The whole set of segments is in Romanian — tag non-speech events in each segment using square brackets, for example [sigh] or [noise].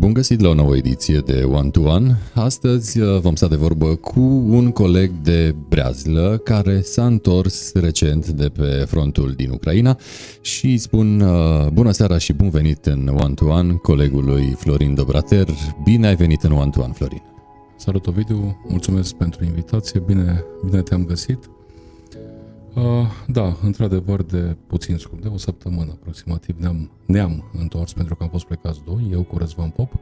Bun găsit la o nouă ediție de One to One. Astăzi uh, vom sta de vorbă cu un coleg de Breazlă care s-a întors recent de pe frontul din Ucraina și spun uh, bună seara și bun venit în One to One colegului Florin Dobrater. Bine ai venit în One to One, Florin. Salut Ovidiu, mulțumesc pentru invitație, bine, bine te-am găsit. Uh, da, într-adevăr, de puțin scurt, de o săptămână aproximativ ne-am, ne-am întors pentru că am fost plecați doi, eu cu Răzvan Pop.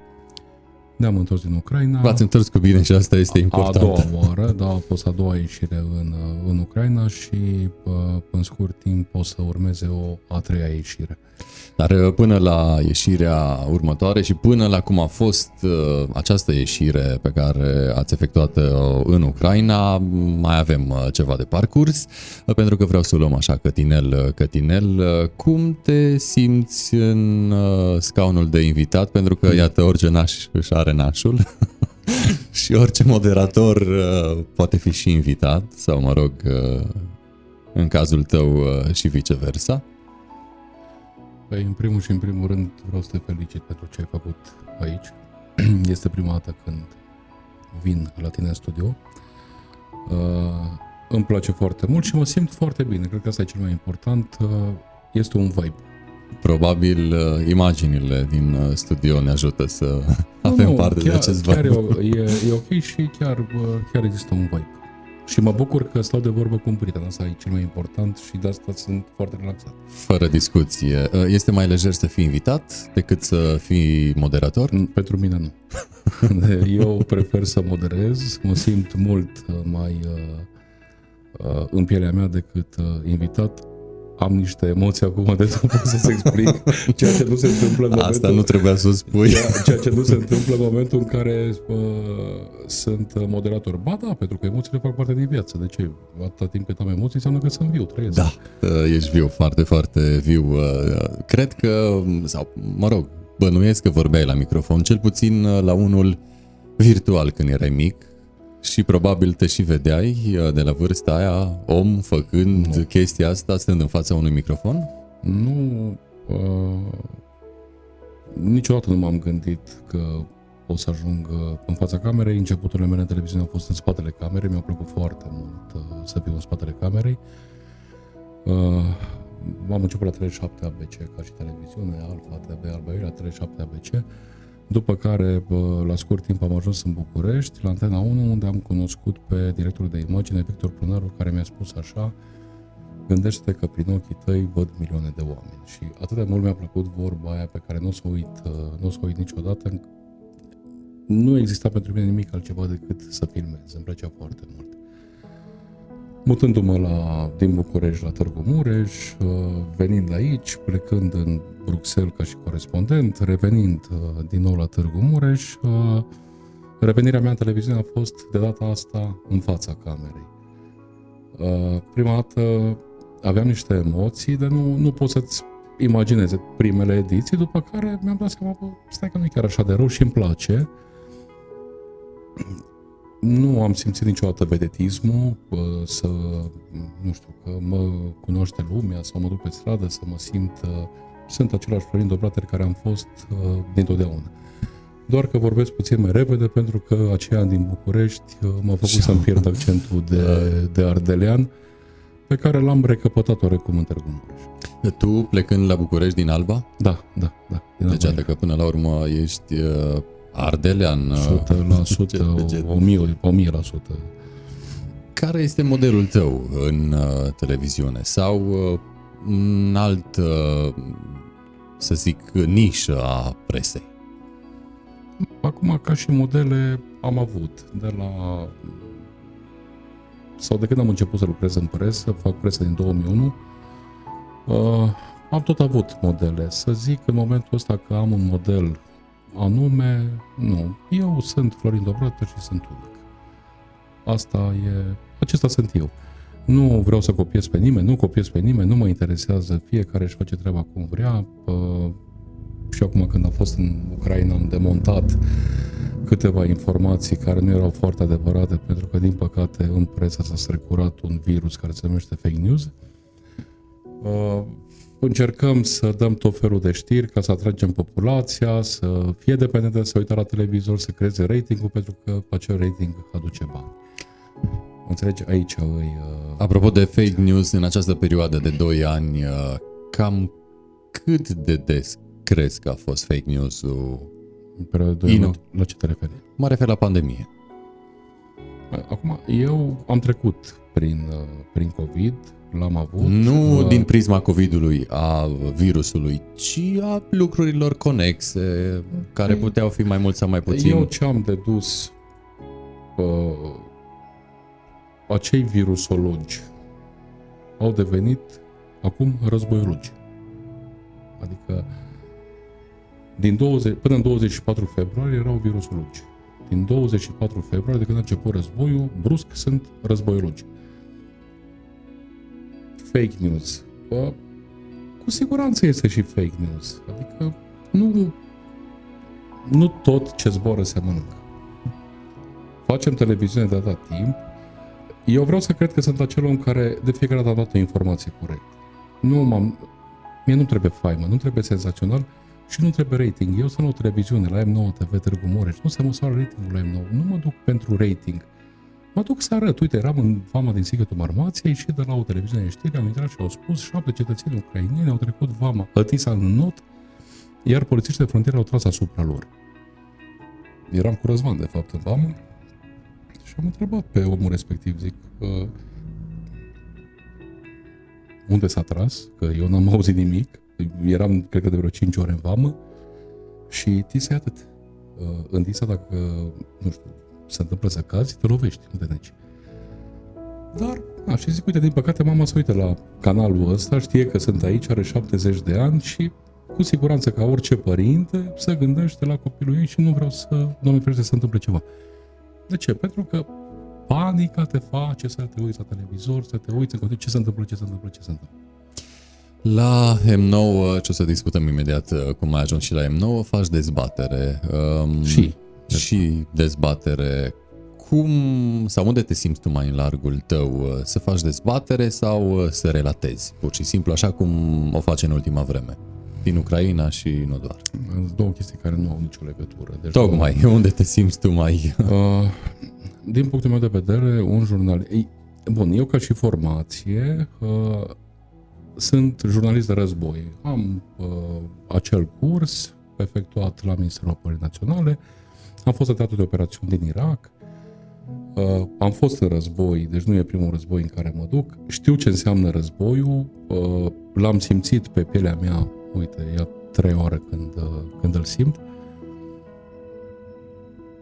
Ne-am întors din Ucraina. V-ați întors cu bine și asta este important. A doua oară, da, a fost a doua ieșire în, în Ucraina și uh, în scurt timp o să urmeze o a treia ieșire. Dar uh, până la ieșirea următoare și până la cum a fost uh, această ieșire pe care ați efectuat-o în Ucraina, mai avem uh, ceva de parcurs, pentru că vreau să luăm așa cătinel, cătinel. Cum te simți în scaunul de invitat? Pentru că, iată, orice naș își are nașul. [laughs] și orice moderator poate fi și invitat, sau mă rog, în cazul tău și viceversa. Păi, în primul și în primul rând, vreau să te felicit pentru ce ai făcut aici. [clears throat] Este prima dată când vin la tine în studio. Uh, îmi place foarte mult și mă simt foarte bine. Cred că asta e cel mai important. Uh, este un vibe. Probabil uh, imaginile din uh, studio ne ajută să nu, [laughs] avem nu, parte chiar, de acest vibe. Chiar e, e, e ok și chiar, uh, chiar există un vibe. Și mă bucur că stau de vorbă cu un prieten, asta e cel mai important și de asta sunt foarte relaxat. Fără discuție. Este mai lejer să fii invitat decât să fii moderator? Pentru mine nu. [laughs] Eu prefer să moderez, mă simt mult mai uh, uh, în pielea mea decât uh, invitat am niște emoții acum de nu pot să-ți explic ceea ce nu se întâmplă în momentul... Asta nu trebuia să o spui. Ceea, ceea ce nu se întâmplă în momentul în care uh, sunt moderator. Ba da, pentru că emoțiile fac parte din viață. De ce? Atâta timp cât am emoții înseamnă că sunt viu, trăiesc. Da, uh, ești viu, foarte, foarte viu. Uh, cred că, sau mă rog, bănuiesc că vorbeai la microfon, cel puțin uh, la unul virtual când erai mic, și probabil te și vedeai uh, de la vârsta aia, om, făcând nu. chestia asta, stând în fața unui microfon? Nu, uh, niciodată nu m-am gândit că o să ajung uh, în fața camerei. Începuturile mele în televiziune au fost în spatele camerei, mi-a plăcut foarte mult uh, să fiu în spatele camerei. Uh, am început la 37 ABC ca și televiziune, Alfa TV, Alba Iulia, 37 ABC. După care, la scurt timp, am ajuns în București, la Antena 1, unde am cunoscut pe directorul de imagine, Victor Prunăru, care mi-a spus așa, gândește că prin ochii tăi văd milioane de oameni. Și atât de mult mi-a plăcut vorba aia pe care nu o să o uit, nu o să o uit niciodată. Nu exista pentru mine nimic altceva decât să filmez. Îmi plăcea foarte mult. Mutându-mă la, din București la Târgu Mureș, uh, venind aici, plecând în Bruxelles ca și corespondent, revenind uh, din nou la Târgu Mureș, uh, revenirea mea în televiziune a fost de data asta în fața camerei. Prima dată aveam niște emoții de nu, nu pot să-ți imagineze primele ediții, după care mi-am dat seama, că stai că nu e chiar așa de rău și îmi place nu am simțit niciodată vedetismul, să, nu știu, că mă cunoaște lumea sau mă duc pe stradă să mă simt, sunt același Florin Doblater care am fost dintotdeauna. Doar că vorbesc puțin mai repede pentru că aceea din București m-a făcut să-mi pierd accentul de, de ardelean pe care l-am recăpătat oarecum în Târgu Mureș. Tu plecând la București din Alba? Da, da, da. Deci, că până la urmă ești Ardelean. 100%, 1000, 1000 la sută. Care este modelul tău în uh, televiziune? Sau uh, un alt, uh, să zic, nișă a presei? Acum, ca și modele, am avut de la sau de când am început să lucrez în presă, fac presă din 2001, uh, am tot avut modele. Să zic în momentul ăsta că am un model anume, nu. Eu sunt Florin Dobrată și sunt unic. Asta e, acesta sunt eu. Nu vreau să copiez pe nimeni, nu copiez pe nimeni, nu mă interesează, fiecare își face treaba cum vrea. Și acum când am fost în Ucraina am demontat câteva informații care nu erau foarte adevărate, pentru că, din păcate, în presă s-a strecurat un virus care se numește fake news. Uh, încercăm să dăm tot felul de știri ca să atragem populația, să fie dependentă, să uită la televizor, să creeze ratingul, pentru că acel rating aduce bani. Înțelegi? Aici îi... Uh... Apropo de fake news, în această perioadă de 2 ani, uh, cam cât de des crezi că a fost fake news-ul? În perioada de 2 ani, la ce te referi? Mă refer la pandemie. Acum, eu am trecut prin, uh, prin COVID, l-am avut. Nu uh, din prisma COVID-ului, a virusului, ci a lucrurilor conexe, care păi, puteau fi mai mult sau mai puțin. Eu ce am dedus, uh, acei virusologi au devenit acum războiologi. Adică din 20, până în 24 februarie erau virusologi. Din 24 februarie, de când a început războiul, brusc sunt războiologi fake news. Bă, cu siguranță este și fake news. Adică nu, nu tot ce zboară se mănâncă. Facem televiziune de atât timp. Eu vreau să cred că sunt acel om care de fiecare dată a dat o informație corectă. Nu m-am... Mie nu trebuie faimă, nu trebuie senzațional și nu trebuie rating. Eu sunt o televiziune la M9 TV Târgu Mureș, nu se măsoară ratingul la M9. Nu mă duc pentru rating. Mă duc să arăt, uite, eram în vama din Sigătul Marmației și de la o televiziune de știri au intrat și au spus șapte cetățeni ucraineni au trecut vama Hătisa în not, iar polițiștii de frontieră au tras asupra lor. Eram cu Răzvan, de fapt, în vamă și am întrebat pe omul respectiv, zic, uh, unde s-a tras, că eu n-am [laughs] auzit nimic, eram, cred că, de vreo 5 ore în vamă și tisa atât. Uh, în tisa, dacă, nu știu, se întâmplă să cazi, te lovești, nu te neci. Dar, a, și zic, uite, din păcate mama se uită la canalul ăsta, știe că sunt aici, are 70 de ani și cu siguranță ca orice părinte se gândește la copilul ei și nu vreau să, Doamne ferește, să întâmple ceva. De ce? Pentru că panica te face să te uiți la televizor, să te uiți în continuu ce se întâmplă, ce se întâmplă, ce se întâmplă. La M9, ce o să discutăm imediat cum ai ajuns și la M9, faci dezbatere. Um, și și dezbatere. Cum sau unde te simți tu mai în largul tău? Să faci dezbatere sau să relatezi? Pur și simplu, așa cum o face în ultima vreme. Din Ucraina și nu doar. Sunt două chestii care nu au nicio legătură. Deci Tocmai, nu... [laughs] unde te simți tu mai... [laughs] Uh, din punctul meu de vedere, un jurnal... Bun, eu ca și formație uh, sunt jurnalist de război. Am uh, acel curs efectuat la Ministerul Apărării Naționale, am fost la teatru de operațiuni din Irak, uh, am fost în război, deci nu e primul război în care mă duc, știu ce înseamnă războiul, uh, l-am simțit pe pielea mea, uite, ia trei ore când, uh, când îl simt.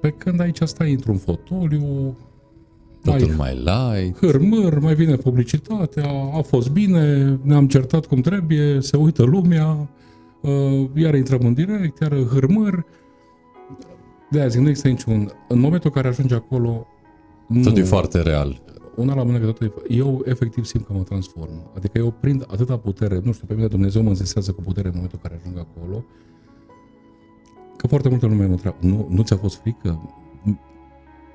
Pe când aici stai într-un fotoliu, Totul mai, mai light. Hârmâr, mai vine publicitatea, a fost bine, ne-am certat cum trebuie, se uită lumea, uh, iar intrăm în direct, iar hârmâr, de aia zic, nu există niciun... În momentul în care ajunge acolo... Tot nu, e foarte real. Una la mână că totul e... Eu efectiv simt că mă transform. Adică eu prind atâta putere, nu știu, pe mine Dumnezeu mă înzesează cu putere în momentul în care ajung acolo, că foarte multă lume mă întreabă, nu, nu ți-a fost frică?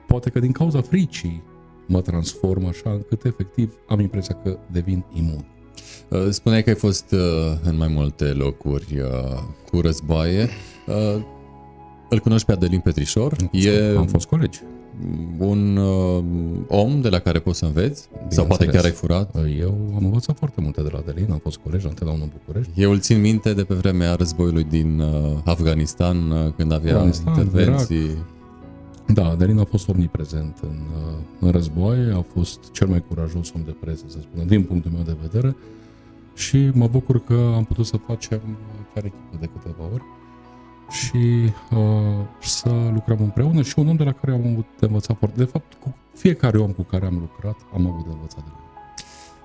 Poate că din cauza fricii mă transform așa încât efectiv am impresia că devin imun. Uh, spuneai că ai fost uh, în mai multe locuri uh, cu războaie. Îl cunoști pe Adelin Petrișor? E Am fost colegi. Un uh, om de la care poți să înveți? Bine Sau poate chiar ai furat? Eu am învățat foarte multe de la Adelin, am fost colegi întotdeauna în București. Eu îl țin minte de pe vremea războiului din uh, Afganistan, uh, când avea Afganistan, intervenții. Irak. Da, Adelin a fost omniprezent în, uh, în război, a fost cel mai curajos om de presă, să spunem, din punctul meu de vedere și mă bucur că am putut să facem chiar echipă de câteva ori și uh, să lucrăm împreună și un om de la care am avut de învățat foarte... De fapt, cu fiecare om cu care am lucrat am avut de învățat de la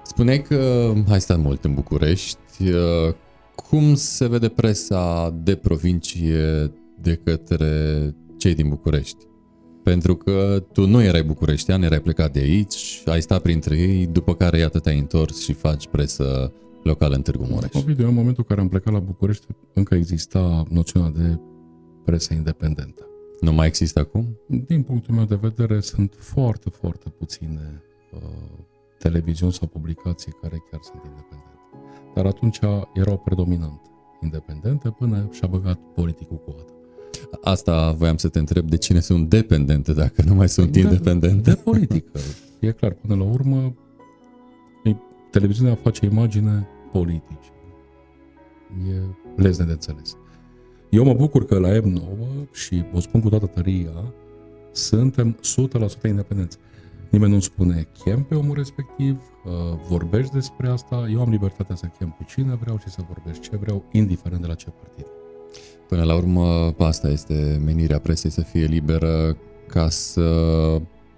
Spuneai că ai stat mult în București. Uh, cum se vede presa de provincie de către cei din București? Pentru că tu nu erai bucureștean, erai plecat de aici, ai stat printre ei, după care iată te-ai întors și faci presă local în Târgu Mureș. Ovidiu, în momentul în care am plecat la București, încă exista noțiunea de presă independentă. Nu mai există acum? Din punctul meu de vedere, sunt foarte, foarte puține uh, televiziuni sau publicații care chiar sunt independente. dar atunci erau predominant independente până și-a băgat politicul cu coada. Asta voiam să te întreb, de cine sunt dependente dacă nu mai sunt de, independente? De politică. E clar, până la urmă, televiziunea face imagine politice. E lezne de înțeles. Eu mă bucur că la M9 și o spun cu toată tăria, suntem 100% independenți. Nimeni nu spune chem pe omul respectiv, uh, vorbești despre asta, eu am libertatea să chem pe cine vreau și să vorbești ce vreau, indiferent de la ce partid. Până la urmă, asta este menirea presei, să fie liberă ca să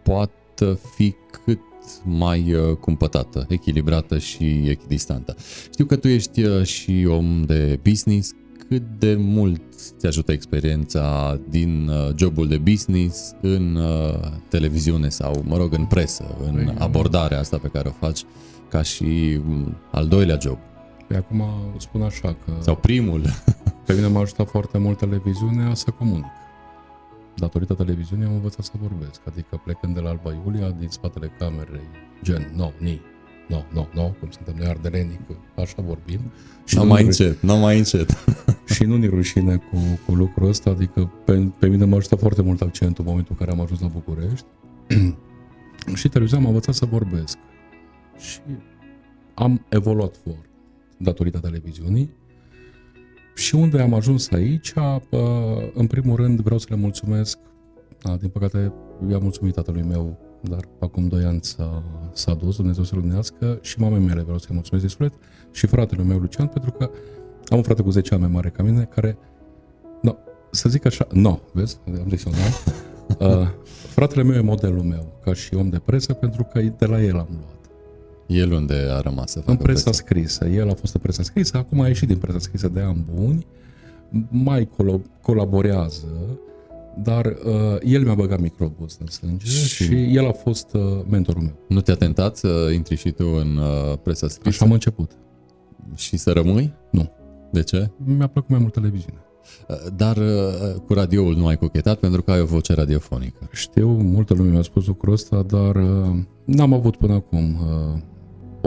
poată fi cât mai uh, cumpătată, echilibrată și echidistantă. Știu că tu ești uh, și om de business, cât de mult ți ajută experiența din uh, jobul de business în uh, televiziune sau, mă rog, în presă, în păi, abordarea asta pe care o faci ca și um, al doilea job? Pe acum spun așa că... Sau primul. Pe mine m-a ajutat foarte mult televiziunea să comunic. Datorită televiziunii am învățat să vorbesc, adică plecând de la Alba Iulia, din spatele camerei, gen, no, ni, no, no, no, cum suntem noi ardelenii, așa vorbim. Și nu mai încet, nu mai încet. [laughs] și nu ne rușine cu, cu lucrul ăsta, adică pe, pe mine m-a ajutat foarte mult accentul în momentul în care am ajuns la București. [clears throat] și televiziunea m-a învățat să vorbesc. Și am evoluat foarte datorită televiziunii. Și unde am ajuns aici, în primul rând vreau să le mulțumesc, din păcate i-am mulțumit tatălui meu dar acum 2 ani s-a, s-a dus, Dumnezeu să luminească, și mamei mele vreau să-i mulțumesc de suflet, și fratele meu Lucian, pentru că am un frate cu 10 ani mai mare ca mine, care, no, să zic așa, nu, no, vezi, am zis eu, no. Uh, [laughs] fratele meu e modelul meu, ca și om de presă, pentru că de la el am luat. El unde a rămas să În presa presă? scrisă. El a fost în presa scrisă, acum a ieșit din presa scrisă de ani buni, mai colo- colaborează, dar uh, el mi-a băgat microbul în sânge și, și el a fost uh, mentorul meu. Nu te-a tentat să intri și tu în uh, presa scrisă? Așa am început. Și să rămâi? Nu. De ce? Mi-a plăcut mai mult televiziunea. Uh, dar uh, cu radioul nu ai cochetat pentru că ai o voce radiofonică. Știu, multă lume mi-a spus lucrul ăsta, dar uh, n-am avut până acum uh,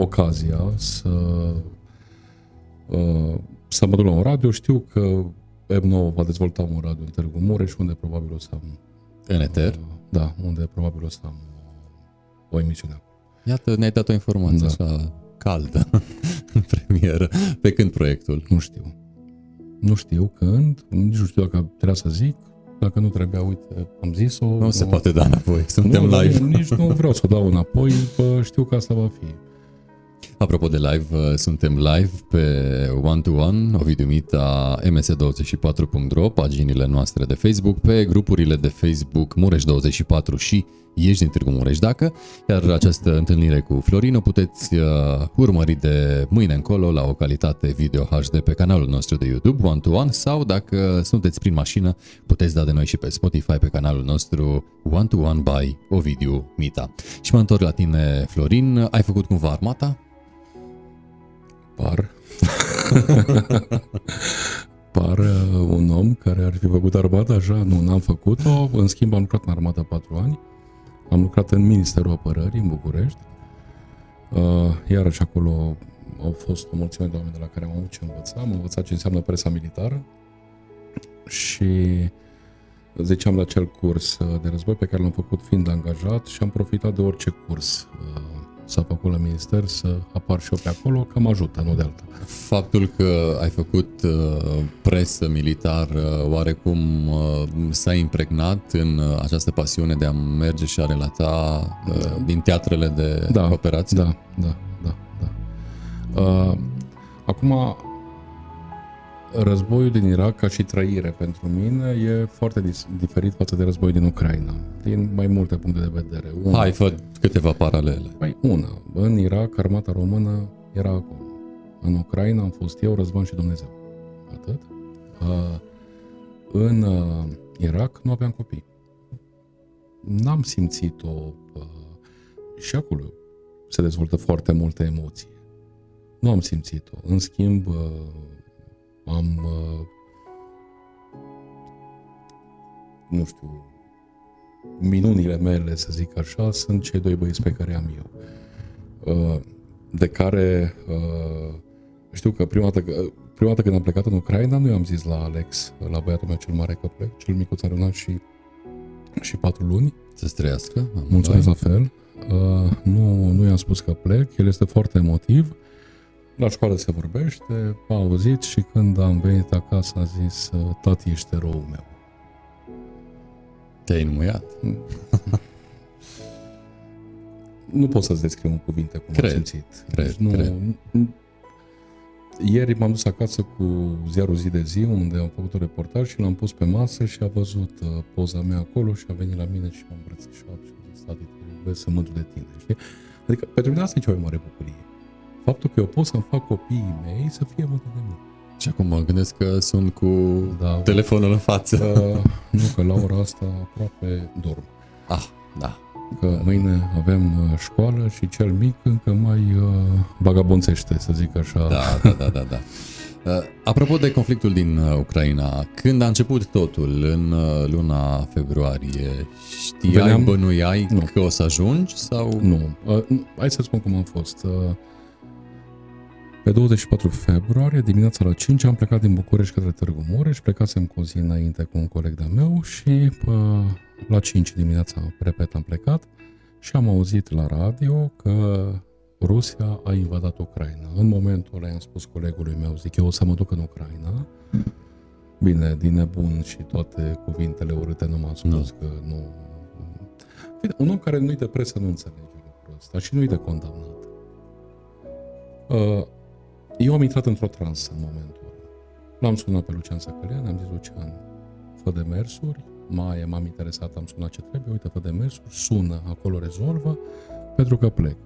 ocazia să, uh, să mă duc la un radio. Știu că M9 va dezvolta un radio în Târgu Mureș, unde probabil o să am... În eter? Da, unde probabil o să am o emisiune. Iată, ne-ai dat o informație da. așa caldă [laughs] în premieră. Pe când proiectul? Nu știu. Nu știu când, nici nu știu dacă trebuia să zic, dacă nu trebuia, uite, am zis-o. Nu, nu se poate da înapoi, suntem nu, live. Nici nu vreau să o dau înapoi, știu că asta va fi. Apropo de live, uh, suntem live pe One to One, Ovidiu Mita, ms24.ro, paginile noastre de Facebook, pe grupurile de Facebook Mureș24 și Ești din Târgu Mureș dacă, iar această întâlnire cu Florin o puteți uh, urmări de mâine încolo la o calitate video HD pe canalul nostru de YouTube One to One sau dacă sunteți prin mașină puteți da de noi și pe Spotify pe canalul nostru One to One by Ovidiu Mita. Și mă întorc la tine Florin, ai făcut cumva armata? Par. [laughs] Par uh, un om care ar fi făcut armata așa, nu, n-am făcut-o, în schimb am lucrat în armată patru ani, am lucrat în Ministerul Apărării în București, uh, iarăși acolo au fost o mulțime de oameni de la care am avut ce învăța, am învățat ce înseamnă presa militară. Și ziceam la acel curs de război pe care l-am făcut fiind angajat și am profitat de orice curs uh, s-a făcut la minister să apar și eu pe acolo, că mă ajută, nu de altă. Faptul că ai făcut uh, presă militar uh, oarecum uh, s-a impregnat în uh, această pasiune de a merge și a relata uh, da. din teatrele de da, operații? Da, da, da, da. Uh, acum, războiul din Irak ca și trăire pentru mine e foarte diferit față de războiul din Ucraina, din mai multe puncte de vedere. Una, Hai, fă câteva paralele. Păi, una, în Irak, armata română era acolo. În Ucraina am fost eu, Răzvan și Dumnezeu. Atât. Uh, în uh, Irak nu aveam copii. N-am simțit-o uh, și acolo se dezvoltă foarte multe emoții. Nu am simțit-o. În schimb, uh, am, uh, nu știu, minunile mele, să zic așa, sunt cei doi băieți pe care am eu, uh, de care uh, știu că prima dată, prima dată când am plecat în Ucraina, nu i-am zis la Alex, la băiatul meu cel mare că plec, cel micuț are un an și, și patru luni. Să-ți trăiască. Mulțumesc la fel. Uh, nu, nu i-am spus că plec, el este foarte emotiv. La școală se vorbește, a auzit și când am venit acasă a zis, uh, tati, ești eroul meu. Te-ai înmuiat? [laughs] nu pot să-ți descriu în cuvinte cum Cred, am simțit. cred, Deci nu, cred. nu- Ieri m-am dus acasă cu ziarul zi de zi, unde am făcut un reportaj și l-am pus pe masă și a văzut uh, poza mea acolo și a venit la mine și m-a îmbrățișat și a zis, tati, te iubesc, sunt mândru de tine, știi? Adică pentru mine asta e cea mai mare bucurie. Faptul că eu pot să-mi fac copiii mei să fie mândri de mine. Și acum mă gândesc că sunt cu Da. telefonul în față. Uh, nu, că la ora asta aproape dorm. Ah, da. Că mâine avem uh, școală și cel mic încă mai uh, vagabonțește, să zic așa. Da, da, da, da, da. Uh, Apropo de conflictul din uh, Ucraina, când a început totul, în uh, luna februarie, știai, Veneam- bănuiai Nu. că o să ajungi sau... Nu. Uh, nu. Hai să spun cum am fost. Uh, pe 24 februarie, dimineața la 5, am plecat din București către Târgu Mureș, plecasem cu o zi înainte cu un coleg de-a meu și uh, la 5 dimineața, repet, am plecat și am auzit la radio că Rusia a invadat Ucraina. În momentul ăla i-am spus colegului meu, zic, eu o să mă duc în Ucraina. Bine, din nebun și toate cuvintele urâte nu m-am spus Nu. că nu... Bine, un om care nu-i de presă nu înțelege lucrul ăsta și nu-i de condamnat. Uh, Eu am intrat într-o transă în momentul ăla. L-am sunat pe Lucian Săcălean, am zis, Lucian, fă de mersuri, mai m-am interesat, am sunat ce trebuie, uite, fă de mersuri, sună, acolo rezolvă, pentru că plec.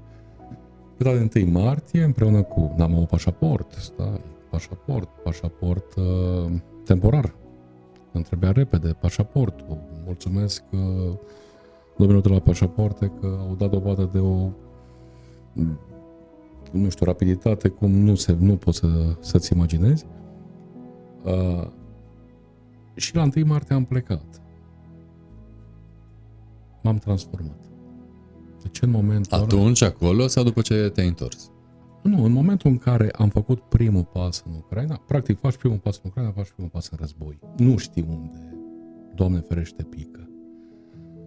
Pe data de 1 martie, împreună cu, n-am avut pașaport, stai, pașaport, pașaport uh, temporar. Îmi trebuia repede pașaportul. Mulțumesc uh, domnilor de la pașapoarte că au dat dovadă de o nu știu, rapiditate cum nu, se, nu poți să, să-ți imaginezi. Uh, și la 1 martie am plecat. M-am transformat. Deci în momentul ăla- Atunci, acolo sau după ce te-ai întors? nu, în momentul în care am făcut primul pas în Ucraina, practic faci primul pas în Ucraina, faci primul pas în război. Nu știi unde, Doamne ferește, pică.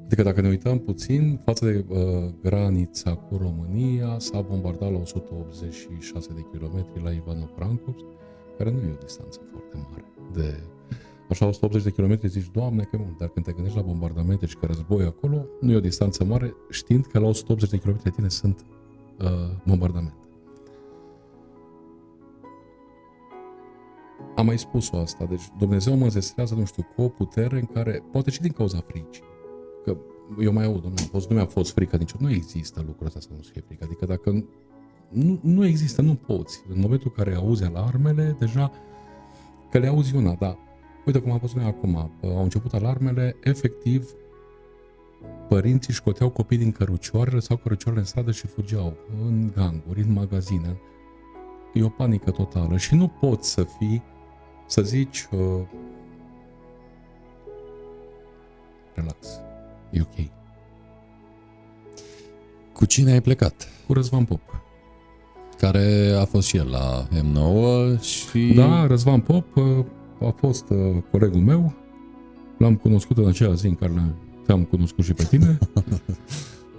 Adică dacă ne uităm puțin, față de uh, granița cu România, s-a bombardat la 186 de kilometri la Ivano Frankovsk, care nu e o distanță foarte mare. De așa 180 de kilometri zici, Doamne, că e mult, dar când te gândești la bombardamente și că război acolo, nu e o distanță mare, știind că la 180 de kilometri de tine sunt uh, bombardamente. Am mai spus-o asta, deci Dumnezeu mă înzestrează, nu știu, cu o putere în care, poate și din cauza fricii, că eu mai aud, domnule, a fost, nu mi-a fost frică niciodată, nu există lucrul ăsta să nu-ți fie frică, adică dacă nu, nu există, nu poți. În momentul în care auzi alarmele, deja că le auzi una, dar uite cum am văzut noi acum, au început alarmele, efectiv, părinții scoteau copii din cărucioare, sau cărucioarele în stradă și fugeau în ganguri, în magazine. E o panică totală și nu poți să fii, să zici, uh, relax, e ok. Cu cine ai plecat? Cu Răzvan Pop. Care a fost și el la M9 și... Da, Răzvan Pop uh, a fost uh, colegul meu. L-am cunoscut în aceea zi în care te-am cunoscut și pe tine. [laughs]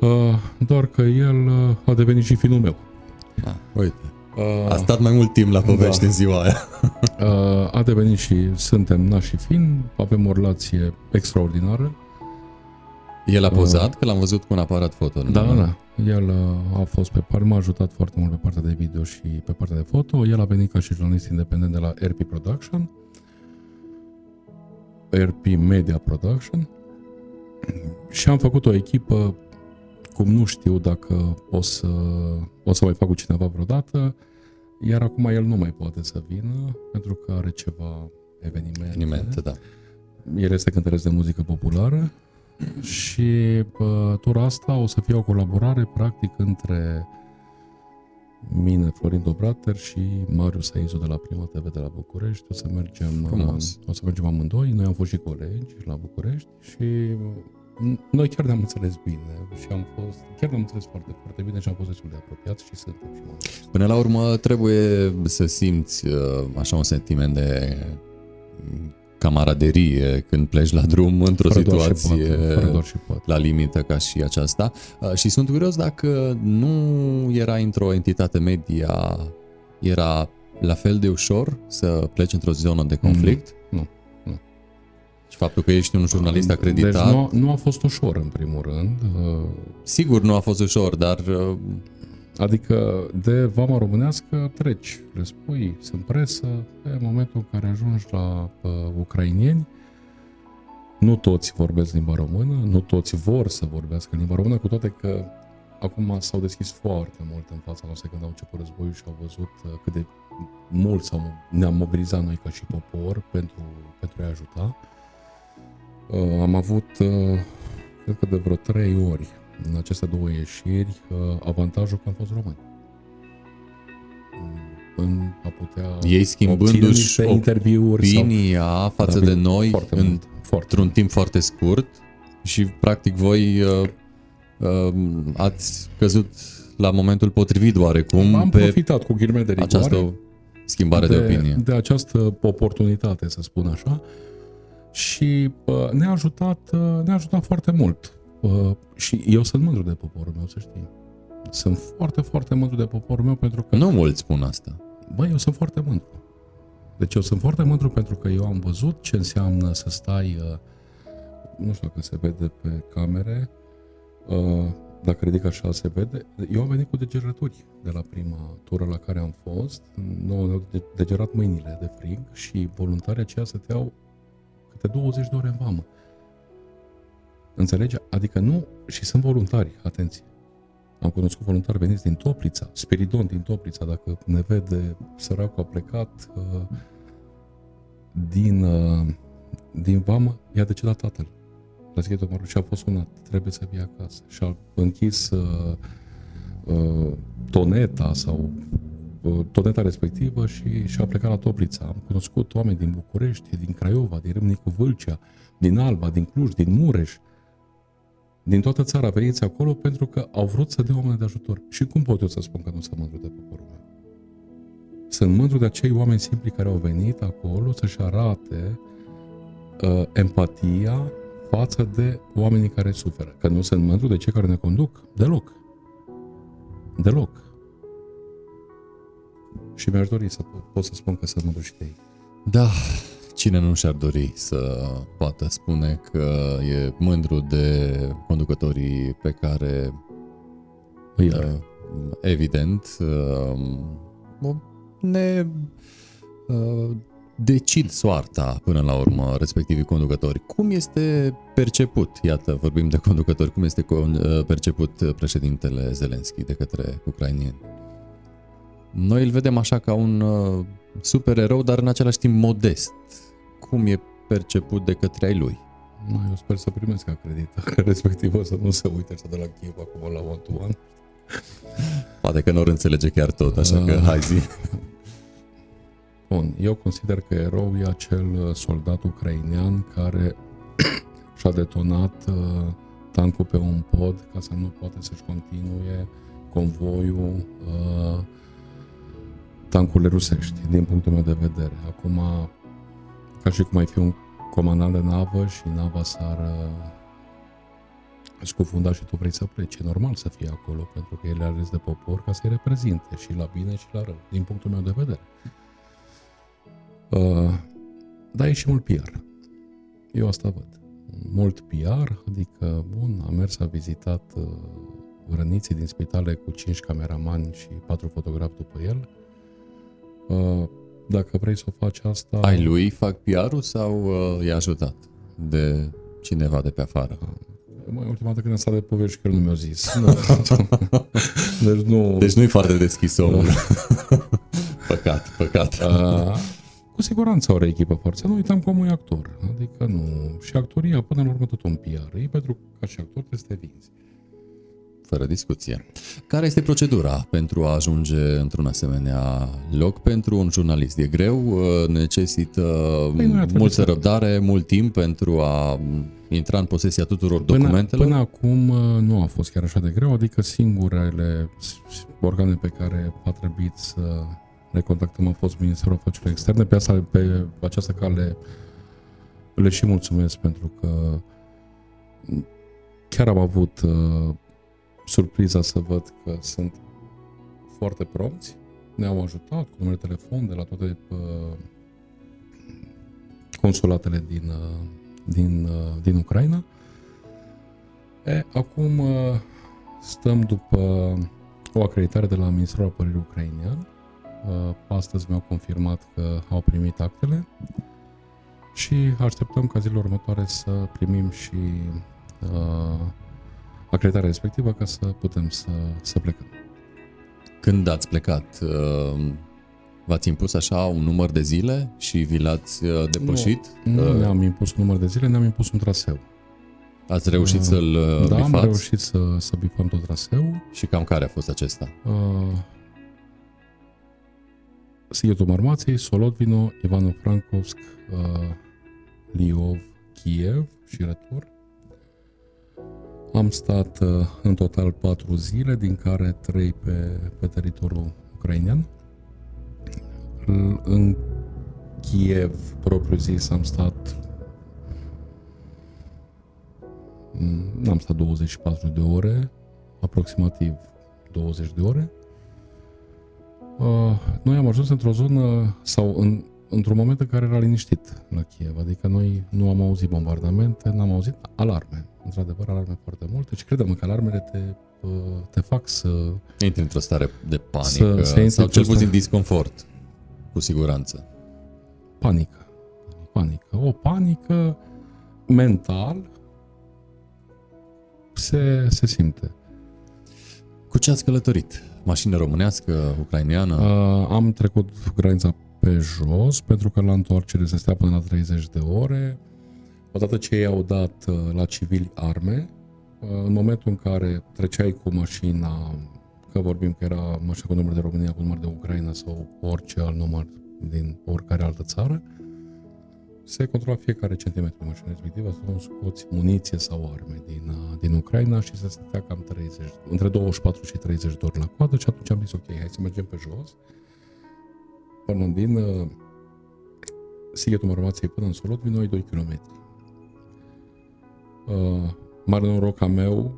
Uh, doar că el uh, a devenit și finul meu. Ah, uite, Uh, a stat mai mult timp la povești da. în ziua aia. uh, a devenit și suntem nași și fin, avem o relație extraordinară. El a pozat, că l-am văzut cu un aparat foto. nu? Da, da, da. El uh, a fost pe par, m-a ajutat foarte mult pe partea de video și pe partea de foto. El a venit ca și jurnalist independent de la RP Production. RP Media Production. Și am făcut o echipă cum nu știu dacă o să, o să mai fac cu cineva vreodată, iar acum el nu mai poate să vină pentru că are ceva evenimente. Evenimente, da. El este cântăresc de muzică populară și pe tura asta o să fie o colaborare practic între mine, Florin Dobrater și Marius Aizu de la Prima TV de la București. O să mergem, Frumos. o să mergem amândoi. Noi am fost și colegi la București și noi chiar ne-am înțeles bine și am fost, chiar ne-am înțeles foarte, foarte bine și am fost destul de apropiați și suntem și mai Până la urmă trebuie să simți uh, așa un sentiment de camaraderie când pleci la drum într-o Fără doar și situație poate, fără doar și poate. la limită ca și aceasta. Uh, Și sunt curios dacă nu era într-o entitate media, era la fel de ușor să pleci într-o zonă de conflict? Nu, nu. Și faptul că ești un jurnalist acreditat, Deci nu, nu a fost ușor, în primul rând. Uh, sigur nu a fost ușor, dar uh, Adică de vama românească treci, le spui, sunt presă, pe momentul în care ajungi la uh, ucrainieni, nu toți vorbesc limba română, nu toți vor să vorbească limba română, cu toate că acum s-au deschis foarte mult în fața noastră când au început războiul și au văzut uh, cât de mult s-au, ne-am mobilizat noi ca și popor pentru, pentru a ajuta. Uh, am avut, uh, cred că de vreo trei ori în aceste două ieșiri, uh, avantajul că am fost români. Mm, În a putea Ei schimbându-și obține niște interviuri sau- opinia față Da, de bine, noi foarte în, mult, foarte într-un timp foarte scurt și practic voi uh, uh, ați căzut la momentul potrivit oarecum Am pe profitat cu ghilime de rigoare această schimbare de, de opinie. de această oportunitate, să spun așa, și uh, ne-a ajutat, uh, ne-a ajutat foarte mult. Uh, și eu sunt mândru de poporul meu, să știi. Sunt foarte, foarte mândru de poporul meu pentru că Nu mulți spun asta. Băi, eu sunt foarte mândru. Deci eu sunt foarte mândru pentru că eu am văzut ce înseamnă să stai, uh, nu știu dacă se vede pe camere, uh, dacă ridic așa se vede. Eu am venit cu degerături de la prima tură la care am fost. Nu ne-au de- degerat mâinile de frig și voluntarii aceia stăteau câte 20 de ore în vamă. Înțelegi? Adică nu, și sunt voluntari, atenție. Am cunoscut voluntari veniți din Toplița, Spiridon din Toplița, dacă ne vede, săracul a plecat uh, din, uh, din vamă, i-a decedat tatăl. La Schietul Maru și a fost sunat, trebuie să fie acasă. Și a închis uh, uh, toneta sau uh, toneta respectivă și și-a plecat la Toplița. Am cunoscut oameni din București, din Craiova, din Râmnicu Vâlcea, din Alba, din Cluj, din Mureș, din toată țara veniți acolo pentru că au vrut să dea oameni de ajutor. Și cum pot eu să spun că nu sunt mândru de poporul meu? Sunt mândru de acei oameni simpli care au venit acolo să-și arate uh, empatia față de oamenii care suferă. Că nu sunt mândru de cei care ne conduc. Deloc. Deloc. Și mi-aș dori să pot, pot să spun că sunt mândru și de ei. Da, cine nu și-ar dori să poată spune că e mândru de conducătorii pe care Îi Uh, are. evident, uh, ne uh, decid soarta până la urmă respectivii conducători. Cum este perceput, iată, vorbim de conducători, cum este con- uh, perceput președintele Zelenski de către ucrainieni? Noi îl vedem așa ca un uh, super erou, dar în același timp modest. Cum e perceput de către ai lui? Nu, eu sper să primesc acreditarea [laughs] respectivă, să nu se uite să de la Kiev acum la one-to-one. Poate că nu ori înțelege chiar tot, așa că Ah. hai zi. Bun, eu consider că erou e acel uh, soldat ucrainean care [clears throat] și-a detonat uh, tancul pe un pod ca să nu poate să-și continue convoiul uh, tancurile rusești, din punctul meu de vedere. Acum, ca și cum ai fi un comandant de navă și nava s-ar uh, scufunda și tu vrei să pleci. E normal să fie acolo, pentru că el e ales de popor ca să-i reprezinte și la bine și la rău, din punctul meu de vedere. Uh, dar e și mult PR. Eu asta văd. Mult PR, adică, bun, a mers, a vizitat uh, răniții din spitale cu 5 cameramani și 4 fotografi după el. Uh, dacă vrei să o faci asta... Ai lui fac PR-ul sau uh, i-a ajutat de cineva de pe afară? Mai ultima dată când am stat de povești că el nu mi-a zis. Nu. [laughs] deci nu... Deci nu-i foarte deschis omul. [laughs] păcat, păcat. Uh, cu siguranță are echipă forță. Nu uităm cum e actor. Adică nu. Și actoria, până la urmă, tot un PR. E pentru că ca și actor trebuie să te vinzi. Fără discuție. Care este procedura pentru a ajunge într-un asemenea loc pentru un jurnalist? E greu? Uh, necesită Păi nu ar trebui multă să- răbdare, mult timp pentru a intra în posesia tuturor documentelor? Până, până acum uh, nu a fost chiar așa de greu, adică singurele s- s- organe pe care a trebuit să le contactăm a fost Ministerul Afacerilor Externe. Pe, asta, pe această cale le și mulțumesc pentru că chiar am avut uh, surpriza să văd că sunt foarte prompți, ne-au ajutat cu numere de telefon de la toate uh, consulatele din, uh, din, uh, din Ucraina. E, acum uh, stăm după o acreditare de la Ministerul Apărării Ucrainian. Uh, Astăzi mi-au confirmat că au primit actele și așteptăm ca zilele următoare să primim și uh, acreditarea respectivă ca să putem să, să plecăm. Când ați plecat, uh, v-ați impus așa un număr de zile și vi l-ați uh, depășit? Nu Uh, ne-am impus un număr de zile, ne-am impus un traseu. Ați reușit să-l uh, Da, am bifați? reușit să, să bifăm tot traseul. Și cam care a fost acesta? Uh, Sighetul Marmației, Solodvino, Ivano-Frankovsk, uh, Liov, Kiev și retur. Am stat uh, în total patru zile, din care trei pe, pe teritoriul ucrainean. L- În Kiev, propriu zis, am stat mm, n-am stat 24 de ore, aproximativ 20 de ore. Uh, noi am ajuns într-o zonă sau în, într-un moment în care era liniștit la Kiev, adică noi nu am auzit bombardamente, n-am auzit alarme, într-adevăr alarme foarte multe și credem că alarmele te, uh, te fac să... Intri într-o stare de panică Să- să intri sau cel într-o puțin stare- disconfort, cu siguranță. panică. Panică. O panică mental se, se simte. Cu ce ați călătorit? Mașină românească, ucraineană? Uh, am trecut granița pe jos, pentru că la întoarcere se stea până la 30 de ore. Odată ce ei au dat uh, la civili arme, uh, în momentul în care treceai cu mașina, că vorbim că era mașina cu număr de România, cu număr de Ucraina sau orice alt număr din oricare altă țară, se controla fiecare centimetru din mașina respectivă, să nu scoți muniție sau arme din, uh, din Ucraina și se stătea cam 30, între 24 și 30 de ori la coadă și atunci am zis ok, hai să mergem pe jos. Până din uh, Sighetul Marmației până în Solot, vin noi 2 km. Uh, mare noroc a meu,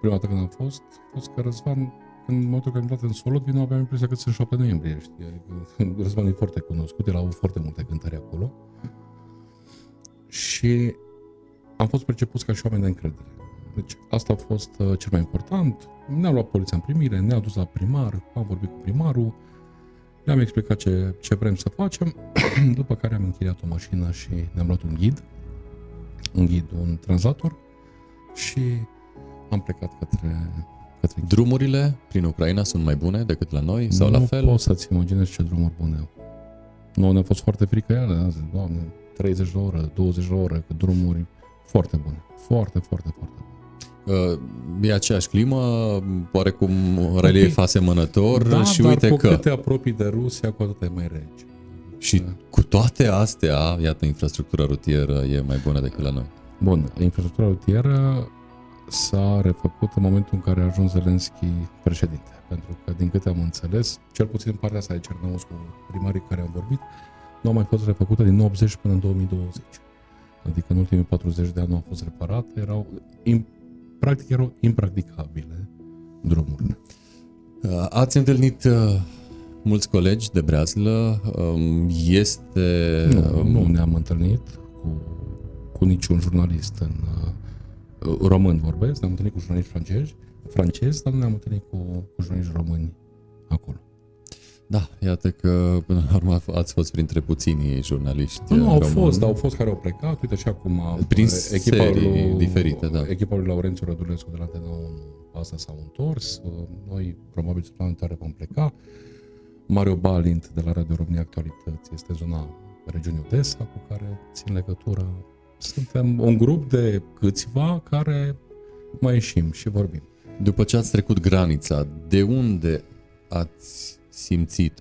prima dată când am fost, a fost că Răzvan, când în momentul când am intrat în Solot, vin aveam impresia că sunt 7 noiembrie, știi? Adică, [laughs] Răzvan e foarte cunoscut, el a avut foarte multe cântări acolo. Și am fost percepuți ca și oameni de încredere. Deci asta a fost uh, cel mai important. Ne-a luat poliția în primire, ne-a dus la primar, am vorbit cu primarul, le-am explicat ce, ce vrem să facem, [clears throat] după care am închiriat o mașină și ne-am luat un ghid, un ghid, un translator și am plecat către, către Drumurile prin Ucraina sunt mai bune decât la noi sau nu la fel? poți să-ți imaginezi ce drumuri bune au. Nu, ne-a fost foarte frică ele, am zis, doamne, 30 de ore, 20 de ore, că drumuri foarte bune. Foarte, foarte, foarte bune. Uh, E aceeași climă, oarecum relief asemănător da, și dar uite cu că... cât te apropii de Rusia, cu atât e mai rece. Și cu toate astea, iată, infrastructura rutieră e mai bună decât la noi. Bun, infrastructura rutieră s-a refăcut în momentul în care a ajuns Zelenski președinte. Pentru că, din câte am înțeles, cel puțin în partea asta de Cernăuț cu primarii care am vorbit, nu a mai fost refăcută din 80 până în 2020. Adică în ultimii 40 de ani nu au fost reparate, erau, im, practic erau impracticabile drumurile. Uh, Ați întâlnit uh, mulți colegi de breazlă. Um, Este... Nu, um, nu ne-am întâlnit cu, cu niciun jurnalist în uh, român vorbesc, ne-am întâlnit cu jurnaliști francezi, francezi, dar nu ne-am întâlnit cu, cu jurnaliști români acolo. Da, iată că până la urmă ați fost printre puținii jurnaliști Nu, nu au români. fost, dar au fost care au plecat, uite și acum Prin uh, serii diferite, da. Echipa lui Laurențiu Rădulescu de la Antena 1, asta s-au întors, uh, noi probabil săptămâna viitoare vom pleca. Mario Balint de la Radio România Actualități este zona regiunii Odessa cu care țin legătura. Suntem un grup de câțiva care mai ieșim și vorbim. După ce ați trecut granița, de unde ați simțit,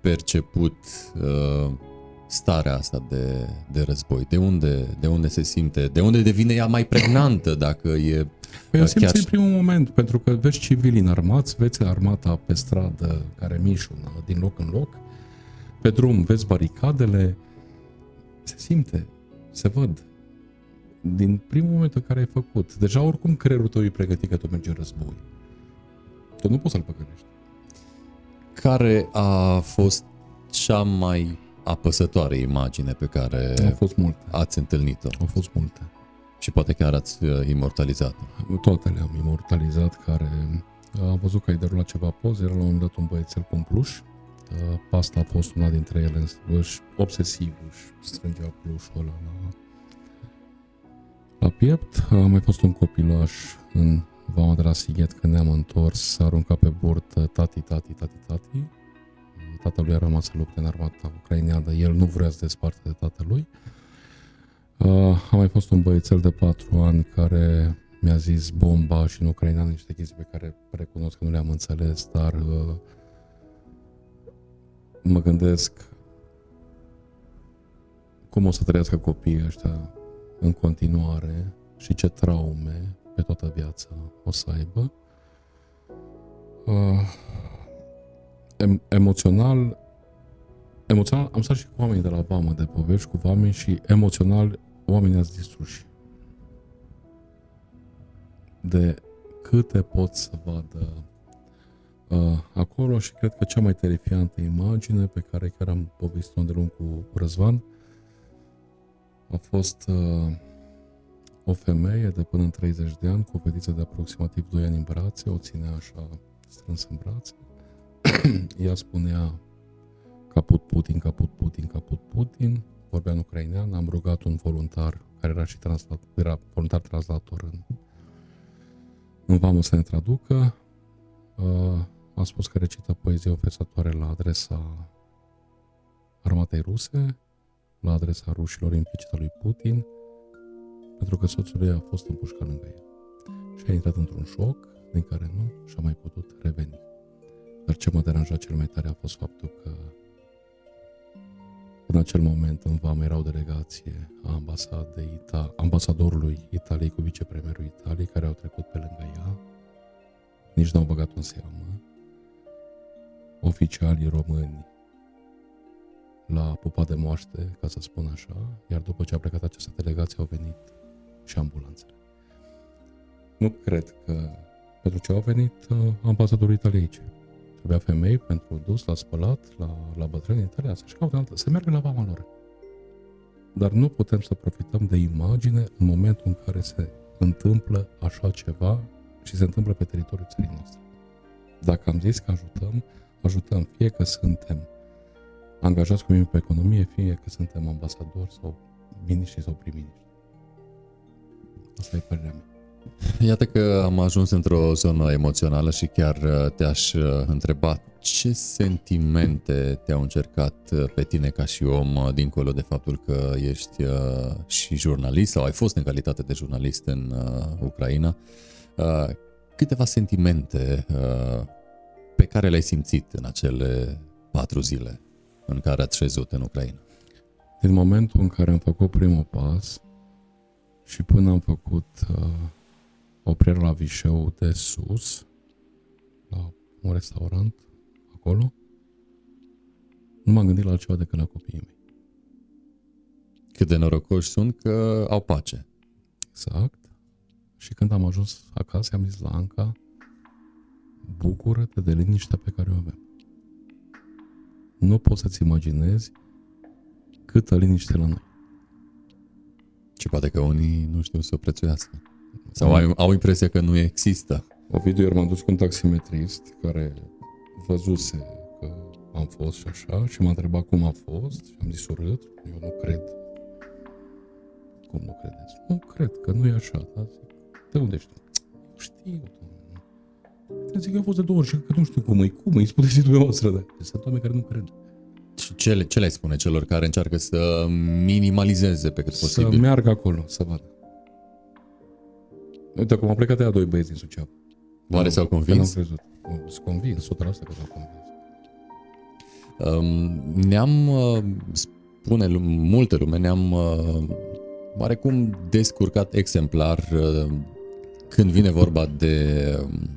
perceput uh, starea asta de, de război? De unde, de unde se simte? De unde devine ea mai pregnantă dacă e Păi eu simt chiar în și- primul moment, pentru că vezi civili înarmați, vezi armata pe stradă care mișună din loc în loc, pe drum vezi baricadele, se simte, se văd. Din primul moment în care ai făcut, deja oricum creierul tău e pregătit că tu mergi în război. Tu nu poți să-l păcălești. Care a fost cea mai apăsătoare imagine pe care Au fost multe. ați întâlnit-o Au fost multe. și poate chiar ați uh, imortalizat-o? Toate le-am imortalizat, care am văzut că ai derulat ceva poze, era la un moment dat un băiețel cu un pluș, Uh, Pasta a fost una dintre ele, își, obsesiv își strângea plușul ăla la, la piept. A mai fost un copilaș în vama de la Sighet când ne-am întors, s-a aruncat pe burtă tati, tati, tati, tati. Tatălui a rămas să lupte în armata ucraineană, el nu vrea să desparte de tatălui. Uh, a mai fost un băiețel de 4 ani care mi-a zis bomba și în Ucraina niște chestii pe care recunosc că nu le-am înțeles, dar uh, mă gândesc cum o să trăiască copiii ăștia în continuare și ce traume pe toată viața o să aibă. Uh, em- emoțional, emoțional am stat și cu oamenii de la Vamă de povești, cu oameni și emoțional oamenii ați distruși. De câte pot să vadă uh, acolo și cred că cea mai terifiantă imagine pe care chiar am povestit-o de lung cu, cu Răzvan a fost uh, o femeie de până în 30 de ani cu o fetiță de aproximativ 2 ani în brațe, o ținea așa strâns în brațe. [clears throat] Ea spunea caput Putin, caput Putin, caput Putin, vorbea în ucrainean, am rugat un voluntar care era și translat, era voluntar translator în, în vamă să ne traducă. Uh, a spus că recită poezie ofensatoare la adresa armatei ruse, la adresa rușilor implicit a lui Putin, pentru că soțul ei a fost împușcat lângă ea. Și a intrat într-un șoc din care nu și-a mai putut reveni. Dar ce mă deranja cel mai tare a fost faptul că în acel moment în vamă era o delegație a ambasadei Ita- ambasadorului Italiei cu vicepremierul Italiei care au trecut pe lângă ea. Nici n-au băgat în seamă. Oficialii români la pupa de moaște, ca să spun așa, iar după ce a plecat această delegație au venit și ambulanțele. Nu cred că pentru ce au venit uh, ambasadorul Italiei aici. Trebuia femei pentru dus la spălat, la, la bătrâni în Italia, să-și caute altă, să meargă la vama lor. Dar nu putem să profităm de imagine în momentul în care se întâmplă așa ceva și se întâmplă pe teritoriul țării noastre. Dacă am zis că ajutăm, ajutăm, fie că suntem angajați cu mine pe economie, fie că suntem ambasadori sau miniștri sau prim-miniștri. Asta e părerea mea. Iată că am ajuns într-o zonă emoțională și chiar uh, te-aș uh, întreba ce sentimente te-au încercat uh, pe tine ca și om, uh, dincolo de faptul că ești uh, și jurnalist sau ai fost în calitate de jurnalist în uh, Ucraina. Uh, Câteva sentimente uh, pe care le-ai simțit în acele patru zile în care ați șezut în Ucraina. Din momentul în care am făcut primul pas și până am făcut uh, oprirea la Vișeu de sus, la un restaurant acolo, nu m-am gândit la altceva decât la copiii mei. Cât de norocoși sunt că au pace. Exact. Și când am ajuns acasă, am zis la Anca, bucură-te de liniștea pe care o avem. Nu poți să-ți imaginezi câtă liniște la noi. Și poate că unii nu știu să o prețuiască. Sau au, au impresia că nu există. Ovidiu iar m-am dus cu un taximetrist care văzuse că am fost și așa și m-a întrebat cum a fost și am zis urât. Eu nu cred. Cum nu credeți? Nu cred că nu e așa. Dar zic, de unde știu? Știu, domnule. Te zic, eu am fost de două ori și că nu știu cum e. Cum e? Spuneți dumneavoastră. Dar sunt oameni care nu cred. Și ce, le- ce le spune celor care încearcă să minimalizeze pe cât Să posibil? meargă acolo, să vadă. Uite, acum am plecat ea doi băieți din Suceava. Oare s-au convins? Că crezut. Sunt convins, 100% că s-au convins. Um, ne-am, uh, spune multe lume, ne-am uh, oarecum descurcat exemplar uh, când vine vorba de um,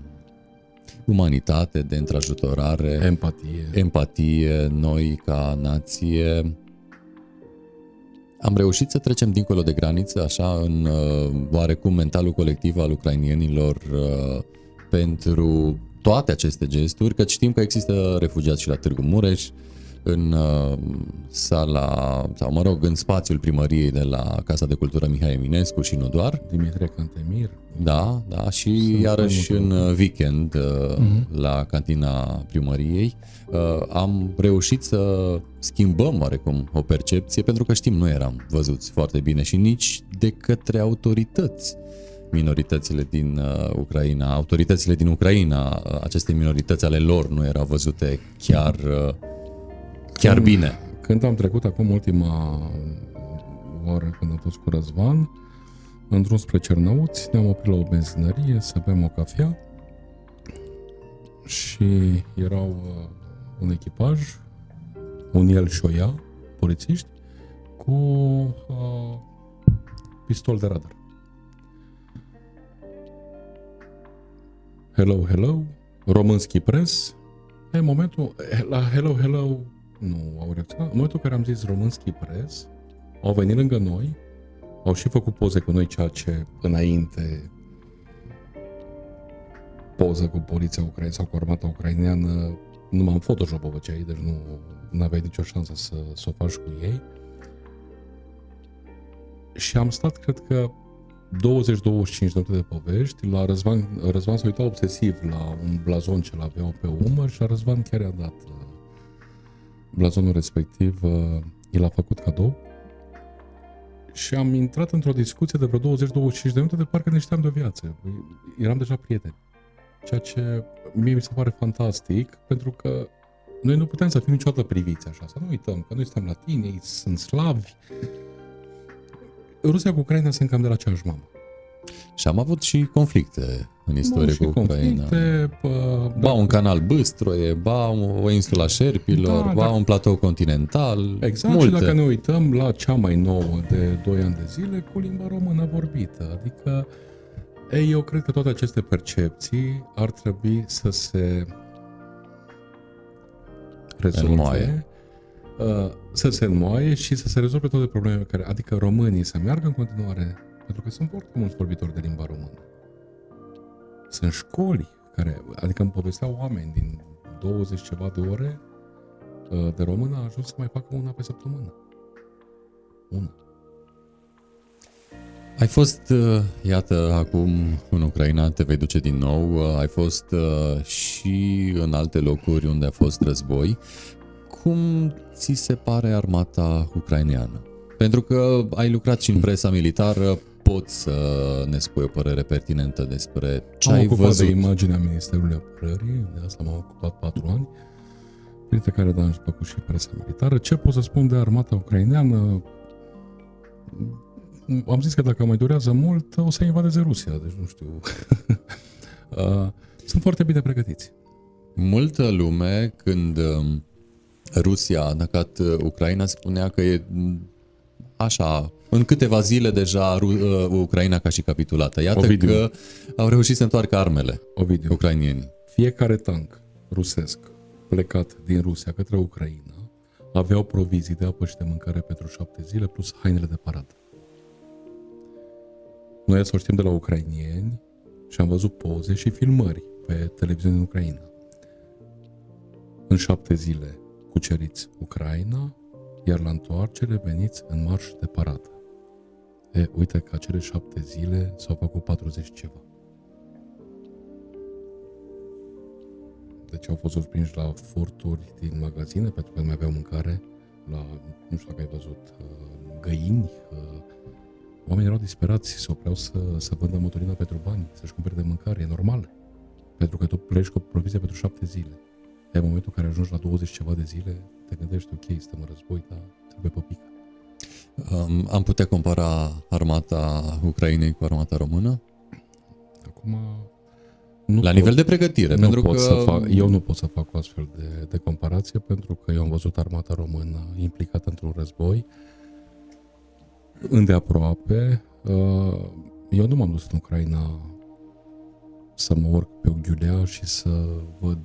umanitate, de întrajutorare, empatie. empatie, noi ca nație. Am reușit să trecem dincolo de graniță, așa, în uh, oarecum mentalul colectiv al ucrainienilor uh, pentru toate aceste gesturi, că știm că există refugiați și la Târgu Mureș, în uh, sala, sau mă rog, în spațiul primăriei de la Casa de Cultură Mihai Eminescu și nu doar. Dimitrie Cantemir. Da, da, și Sunt iarăși în weekend uh-huh. la cantina primăriei uh, am reușit să schimbăm oarecum o percepție pentru că știm, nu eram văzuți foarte bine și nici de către autorități minoritățile din uh, Ucraina, autoritățile din Ucraina, uh, aceste minorități ale lor nu erau văzute chiar uh, chiar când, bine. Când am trecut acum ultima oară când am fost cu Răzvan, în drum spre Cernăuți, ne-am oprit la o benzinărie să bem o cafea și erau uh, un echipaj, un el și o ea, polițiști, cu uh, pistol de radar. Hello, hello, Românski Press. E momentul, la hello, hello, nu au reacționat. În momentul în care am zis Românski Press, au venit lângă noi, au și făcut poze cu noi, ceea ce înainte poză cu poliția ucraineană sau cu armata ucraineană nu m-am photoshop o făceai, deci nu aveai nicio șansă să, să o faci cu ei. Și am stat, cred că, 20-25 de minute de povești. La Răzvan, Răzvan s-a uitat obsesiv la un blazon ce l-aveau pe umăr și la Răzvan chiar i-a dat uh, blazonul respectiv uh, i l-a făcut cadou și am intrat într-o discuție de vreo 20-25 de minute de parcă ne știam de o viață. Eram deja prieteni. Ceea ce mie mi se pare fantastic, pentru că noi nu putem să fim niciodată priviți așa, să nu uităm că noi suntem latini, ei sunt slavi. Rusia cu Ucraina sunt cam de la aceeași mamă. Și am avut și conflicte în istorie cu Ucraina. Pă, ba da. un canal Băstroie, ba o insula Șerpilor, da, ba dacă, un platou continental. Exact, multe. și dacă ne uităm la cea mai nouă de 2 ani de zile, cu limba română vorbită. Adică, ei, eu cred că toate aceste percepții ar trebui să se rezolve. Înmoaie. Uh, să se înmoaie și să se rezolve toate problemele care, adică românii să meargă în continuare pentru că sunt foarte mulți vorbitori de limba română. Sunt școli care, adică îmi povesteau oameni din 20 ceva de ore uh, de română a ajuns să mai facă una pe săptămână. Una. Ai fost, uh, iată, acum în Ucraina, te vei duce din nou, uh, ai fost și în alte locuri unde a fost război. Cum ți se pare armata ucraineană? Pentru că ai lucrat și în presa militară, poți să ne spui o părere pertinentă despre ce am ai văzut. de imaginea Ministerului Apărării, de asta m-am ocupat patru ani, printre care da, am făcut și presa militară. Ce pot să spun de armata ucraineană? Am zis că dacă mai durează mult, o să invadeze Rusia, deci nu știu. [laughs] Uh, sunt foarte bine pregătiți. Multă lume, când um, Rusia a atacat uh, Ucraina, spunea că e așa, în câteva zile deja uh, Ucraina ca și capitulată. Iată Ovidiu. că au reușit să întoarcă armele Ovidiu. ucrainienii. Fiecare tank rusesc plecat din Rusia către Ucraina aveau provizii de apă și de mâncare pentru șapte zile plus hainele de paradă. Noi să știm de la ucrainieni și am văzut poze și filmări pe televiziune în Ucraina. În șapte zile cuceriți Ucraina, iar la întoarcere veniți în marș de paradă. E, uite că acele șapte zile s-au făcut 40 ceva. Deci au fost surprinși la furturi din magazine pentru că nu mai aveau mâncare, la, nu știu dacă ai văzut, uh, găini. Uh, oamenii erau disperați, se opreau să, să vândă motorina pentru bani, să-și cumpere de mâncare, e normal. Pentru că tu pleci cu o provizie pentru șapte zile. în momentul în care ajungi la 20 ceva de zile, te gândești, ok, suntem în război, dar trebuie păpică. Um, am putea compara armata Ucrainei cu armata română? Acum, Nu La pot- nivel de pregătire, nu pentru pot că... să fac, eu nu pot să fac o astfel de, de comparație pentru că eu am văzut armata română implicată într-un război îndeaproape. Uh, Eu nu m-am dus în Ucraina să mă urc pe Ughiulea și să văd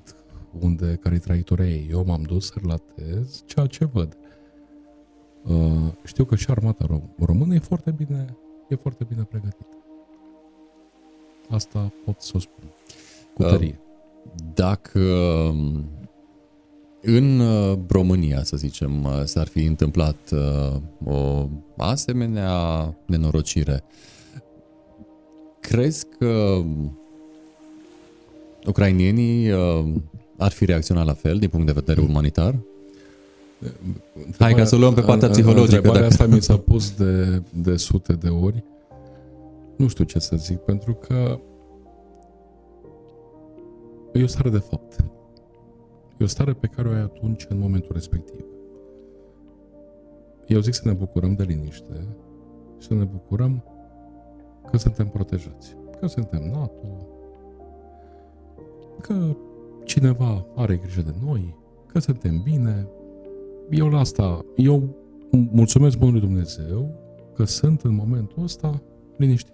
unde, care-i traiectoria ei. Eu m-am dus să relatez ceea ce văd. Uh, Știu că și armata rom- română e foarte bine, e foarte bine pregătită. Asta pot să o spun. Cu Uh, tărie. Dacă um, în uh, România, să zicem, uh, s-ar fi întâmplat uh, o asemenea nenorocire, crezi că um, ucrainienii uh, ar fi reacționat la fel din punct de vedere umanitar? Hai ca să o luăm pe partea În- psihologică, Întrebarea dacă- asta mi s-a pus de, de sute de ori. Nu știu ce să zic, pentru că e o stare de fapt. E o stare pe care o ai atunci, în momentul respectiv. Eu zic să ne bucurăm de liniște și să ne bucurăm că suntem protejați. Că suntem NATO, că cineva are grijă de noi, că suntem bine. Eu la asta, eu mulțumesc Bunului Dumnezeu că sunt în momentul ăsta liniștit.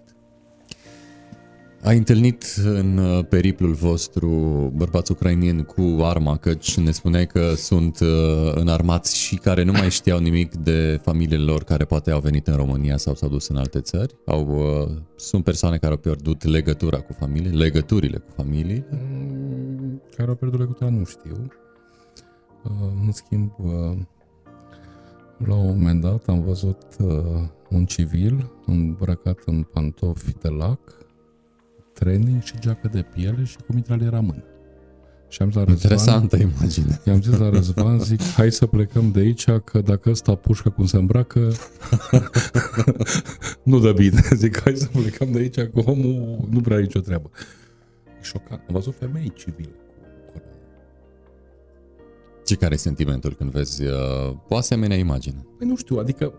Ai întâlnit în uh, periplul vostru bărbați ucrainieni cu arma, căci ne spuneai că sunt uh, înarmați și care nu mai știau nimic de familiile lor care poate au venit în România sau s-au dus în alte țări? Au, uh, sunt persoane care au pierdut legătura cu familie, legăturile cu familie? Mm, Care au pierdut legătura, nu știu. Uh, În schimb, uh, la un moment dat am văzut uh, un civil îmbrăcat în pantofi de lac, training și geacă de piele și cu mitraliera în mână. Și am zis la Răzvan, Interesantă imagine. [laughs] I-am zis la Răzvan, zic, hai să plecăm de aici, că dacă ăsta pușcă cum se îmbracă, [laughs] nu dă bine. [laughs] Zic, hai să plecăm de aici, că omul nu prea are nicio treabă. E șocant. Am văzut femei civile cu coronă. Și care e sentimentul când vezi uh, o asemenea imagine? Păi nu știu, adică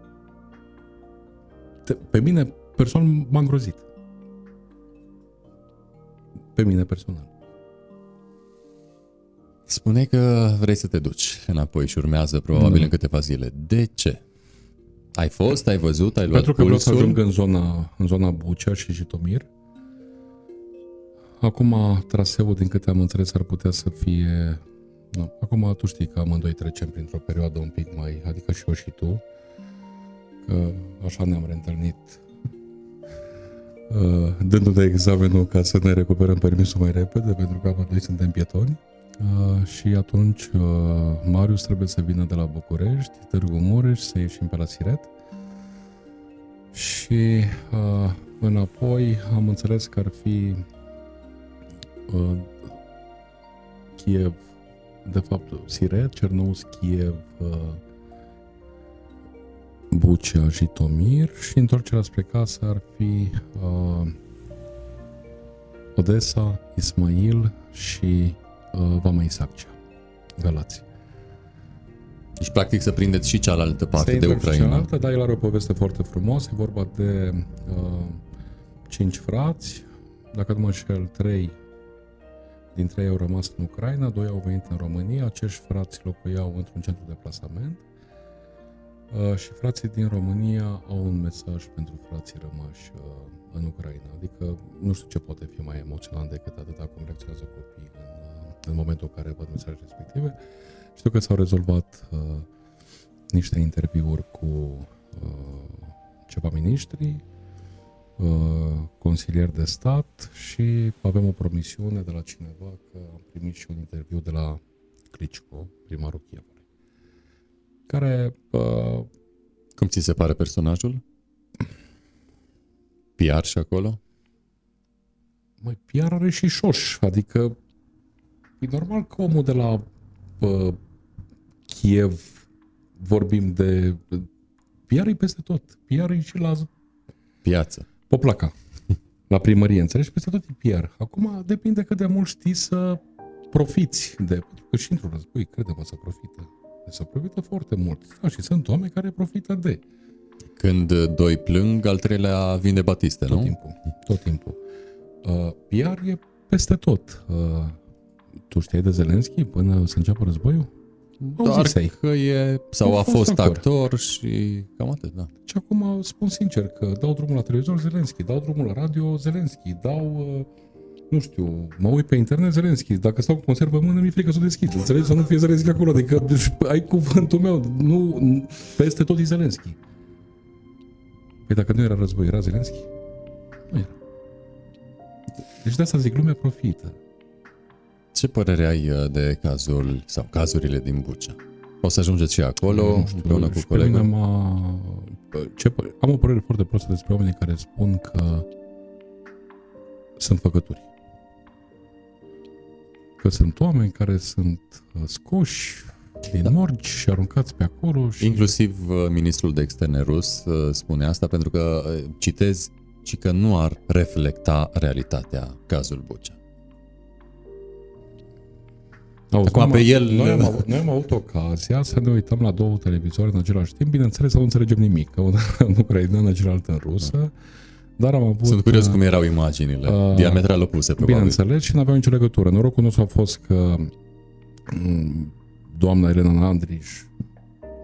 te, pe mine personal m-a îngrozit. Pe mine personal. Spune că vrei să te duci înapoi și urmează probabil Nu. în câteva zile. De ce? Ai fost, ai văzut, ai luat Pentru că vreau să pulsul? ajung în zona, în zona Bucea și Jitomir. Acum traseul, din câte am înțeles, ar putea să fie... Nu, acum tu știi că amândoi trecem printr-o perioadă un pic mai... Adică și eu și tu. Că așa ne-am reîntâlnit uh, dându-ne examenul ca să ne recuperăm permisul mai repede, pentru că amândoi suntem pietoni. Uh, și atunci uh, Marius trebuie să vină de la București, Târgu Mureș, să ieșim pe la Siret. Și uh, înapoi am înțeles că ar fi uh, Kiev, de fapt Siret, Cernouz, Kiev, uh, Bucea, Jitomir și întorcerea spre casă ar fi uh, Odessa, Ismail și uh, Vama Isaccea, Galați. Deci, practic, să prindeți și cealaltă parte Se de intră și Ucraina. Cealaltă, dar el are o poveste foarte frumoasă. E vorba de uh, cinci frați. Dacă nu mă înșel, trei dintre ei au rămas în Ucraina, doi au venit în România. Acești frați locuiau într-un centru de plasament. Uh, și frații din România au un mesaj pentru frații rămași uh, în Ucraina. Adică nu știu ce poate fi mai emoționant decât atâta cum reacționează copiii în, uh, în momentul în care văd mesajele respective. Știu că s-au rezolvat uh, niște interviuri cu uh, ceva miniștri, uh, consilieri de stat și avem o promisiune de la cineva că am primit și un interviu de la Klitschko, primarul Chievului, care uh, Cum ți se pare personajul? PR și acolo? mai PR are și șoș, adică e normal că omul de la uh, Kiev vorbim de PR e peste tot, PR e și la Piață. Poplaca. La primărie, înțelegi? Peste tot e PR. Acum depinde cât de mult știi să profiți de... Pentru că și într-un război, crede-mă, să profită. Deci să profită foarte mult. Da, și sunt oameni care profită de Când uh, doi plâng, al treilea vinde batiste, tot nu? timpul. Tot timpul. Uh, PR e peste tot. Uh, tu știai de Zelenski până să înceapă războiul? Doar Auzisei. că e, sau A a fost fost actor. actor și cam atât, da. Și acum spun sincer că dau drumul la televizor Zelenski, dau drumul la radio Zelenski, dau, uh, nu știu, mă uit pe internet Zelenski, dacă stau cu conservă în mână, mi-e frică să o deschid, înțelegi? Să nu fie Zelenski acolo, adică deci, [laughs] ai cuvântul meu, nu, peste tot e Zelenski. Păi dacă nu era război, era Zelenski? Nu era. Deci de asta zic, lumea profită. Ce părere ai uh, de cazul sau cazurile din Bucea? O să ajungeți și acolo Nu știu, împreună cu și pe mine colegul? m-a... Ce, pă- am o părere foarte prostă despre oamenii care spun că sunt făcături. Că sunt oameni care sunt uh, scoși din da. morgi și aruncați pe acolo și... Inclusiv uh, ministrul de externe rus uh, spune asta pentru că uh, citez și că nu ar reflecta realitatea cazul Bucea. Auzi, Acum noi pe am- el- Noi am, avut, noi am avut ocazia să ne uităm la două televizoare în același timp. Bineînțeles, nu înțelegem nimic. Că una în [laughs] ucraineană, cealaltă în rusă. Dar am avut... Sunt curios uh, cum erau imaginile, uh, diametral opuse probabil. Bineînțeles, și nu aveau nicio legătură. Norocul nostru a fost că m, doamna Elena Andriș,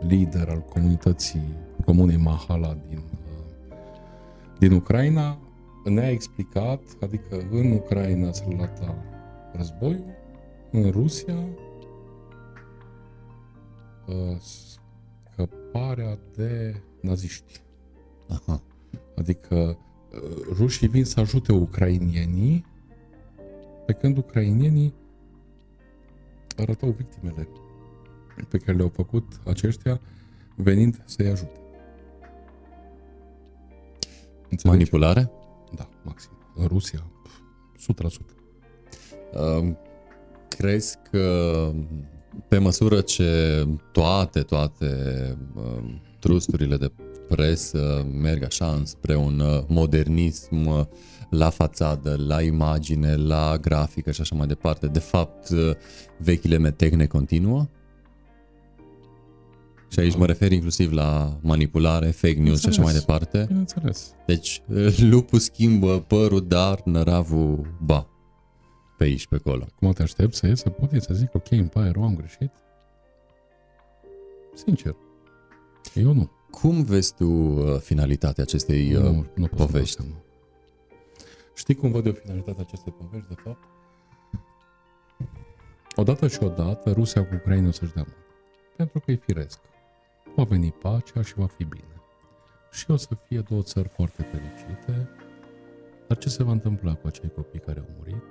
lider al comunității comunei Mahala din, uh, din Ucraina, ne-a explicat, adică în Ucraina se relata războiul, în Rusia uh, scăparea de naziști. Aha. Adică uh, rușii vin să ajute ucrainienii, pe când ucrainienii arătau victimele pe care le-au făcut aceștia venind să-i ajute. Înțelegi? Manipulare? Da, maxim. În Rusia, pf, 100%. Uh, Crezi că pe măsură ce toate, toate uh, trusturile de presă merg așa înspre un uh, modernism uh, la fațadă, la imagine, la grafică și așa mai departe, de fapt uh, vechile metehne continuă? Și aici mă refer inclusiv la manipulare, fake news și așa mai Bineînțeles. departe. Bineînțeles. Deci uh, lupul schimbă părul, dar năravul ba. Pe aici, pe acolo. Acum te aștept să ies, să pot să zic, ok, îmi pare rău, am greșit? Sincer. Eu nu. Cum vezi tu uh, finalitatea acestei uh, nu, nu pot să-mi dau povești? seama. Știi cum văd eu finalitatea acestei povești, de fapt? Odată și odată, Rusia cu Ucraina o să-și dea mult. Pentru că e firesc. Va veni pacea și va fi bine. Și o să fie două țări foarte fericite. Dar ce se va întâmpla cu acei copii care au murit,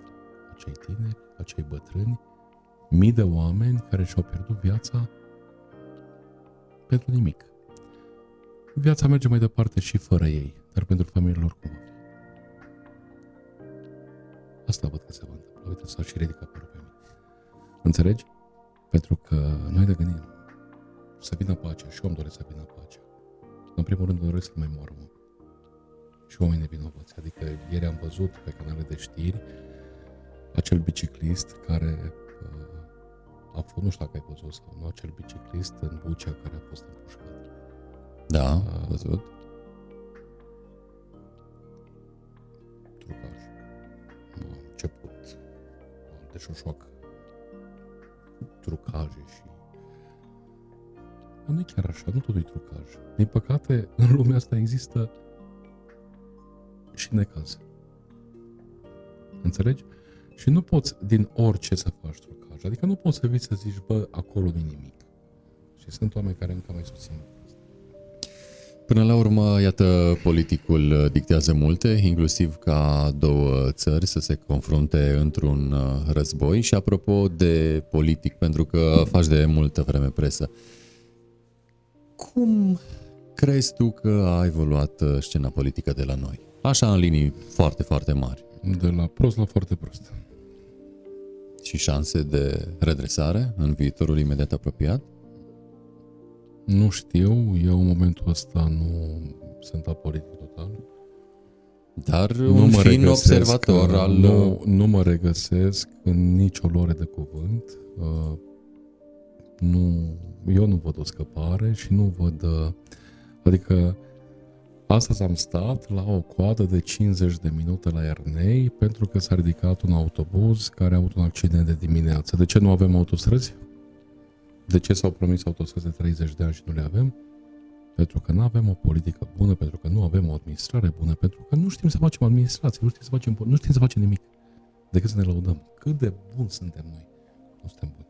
acei tineri, acei bătrâni, mii de oameni care și-au pierdut viața pentru nimic? Viața merge mai departe și fără ei, dar pentru familiile lor cum va fi? Asta văd că se va întâmpla. Uite, s-a și ridicat părul pe mine. Înțelegi? Pentru că noi de gândim să vină pacea și eu îmi doresc să vină pacea. În primul rând îmi doresc să nu mai moară om. Și oamenii vinovați. Adică ieri am văzut pe canale de știri acel biciclist care uh, a fost, nu știu dacă ai văzut sau nu, acel biciclist în Bucea care a fost împușcat. Da, am văzut. trucaj. A început de șoșoacă. Trucaje și... Dar nu e chiar așa, nu totul e trucaj. Din păcate, în lumea asta există și necaz. Înțelegi? Și nu poți din orice să faci trucaj. Adică nu poți să vii să zici, bă, acolo nu nimic. Și sunt oameni care încă mai susțin lucrul ăsta. Până la urmă, iată, politicul uh, dictează multe, inclusiv ca două țări să se confrunte într-un uh, război. Și apropo de politic, pentru că faci de multă vreme presă, cum crezi tu că a evoluat uh, scena politică de la noi? Așa în linii foarte, foarte mari. De la prost la foarte prost. Și șanse de redresare în viitorul imediat apropiat? Nu știu, eu în momentul ăsta nu sunt apolitic total. Dar un fin observator uh, al... Nu, nu mă regăsesc în nicio lore de cuvânt. Uh, nu, eu nu văd o scăpare și nu văd... Uh, adică Astăzi am stat la o coadă de 50 de minute la Ernei pentru că s-a ridicat un autobuz care a avut un accident de dimineață. De ce nu avem autostrăzi? De ce s-au promis autostrăzi de 30 de ani și nu le avem? Pentru că nu avem o politică bună, pentru că nu avem o administrare bună, pentru că nu știm să facem administrație, nu știm să facem, nu știm să facem nimic decât să ne laudăm. Cât de buni suntem noi. Nu suntem buni.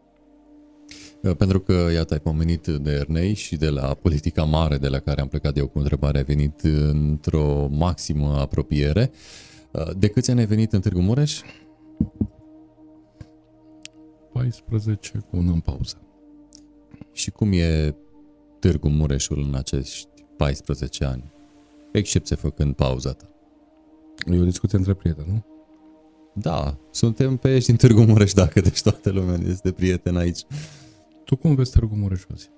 Uh, pentru că, iată, ai pomenit de Ernei și de la politica mare de la care am plecat eu cu întrebarea, ai venit într-o maximă apropiere. Uh, de câți ani ai venit în Târgu Mureș? 14 cu un în pauză. Și cum e Târgu Mureșul în acești 14 ani? Excepție făcând pauza ta. E o discuție între prieteni, nu? Da, suntem pe ești din Târgu Mureș, dacă deci toată lumea este prieten aici. Tu cum vezi Târgu Mureș azi?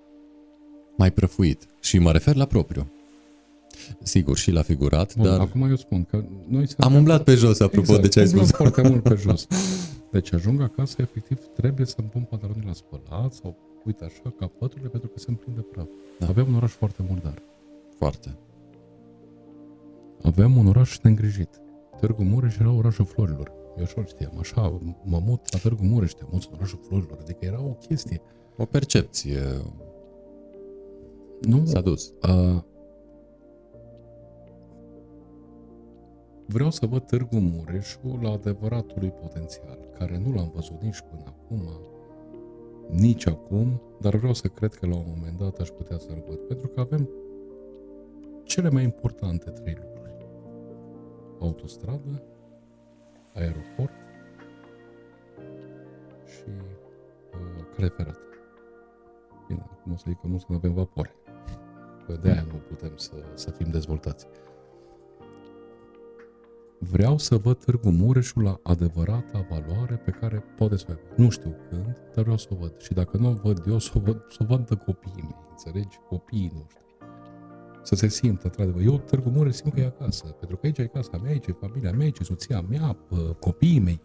Mai prăfuit. Și mă refer la propriu. Sigur, și la figurat, Bun, dar... Acum eu spun că noi suntem... Am umblat pe jos, apropo exact, de ce ai umblăm spus. foarte mult pe jos. [laughs] Deci ajung acasă, efectiv, trebuie să-mi pun pantalonii la spălat sau, uite așa, capăturile, pentru că se împlin de praf. Da. Da. Avem un oraș foarte murdar. Foarte. Avem un oraș neîngrijit. Târgu Mureș era orașul florilor. Eu așa știam, așa, mă mut la Târgu Mureș, te muți în orașul florilor. Adică era o chestie. O percepție Nu, s-a dus. Uh, vreau să văd Târgu Mureșul la adevăratul lui potențial, care nu l-am văzut nici până acum, nici acum, dar vreau să cred că la un moment dat aș putea să-l văd, pentru că avem cele mai importante trei lucruri. Autostradă, aeroport și uh, cale ferată. Bine, acum o să zic că nu să nu avem vapoare. Că de aia nu putem să, să fim dezvoltați. Vreau să văd Târgu Mureșul la adevărata valoare pe care poate să o aibă. Nu știu când, dar vreau să o văd. Și dacă nu o văd eu, să o văd, să o vadă copiii mei. Înțelegi? Copiii noștri. Să se simtă, într-adevăr. Eu, Târgu Mureș, simt că e acasă. Pentru că aici e casa mea, aici e familia mea, aici e soția mea, pă, copiii mei.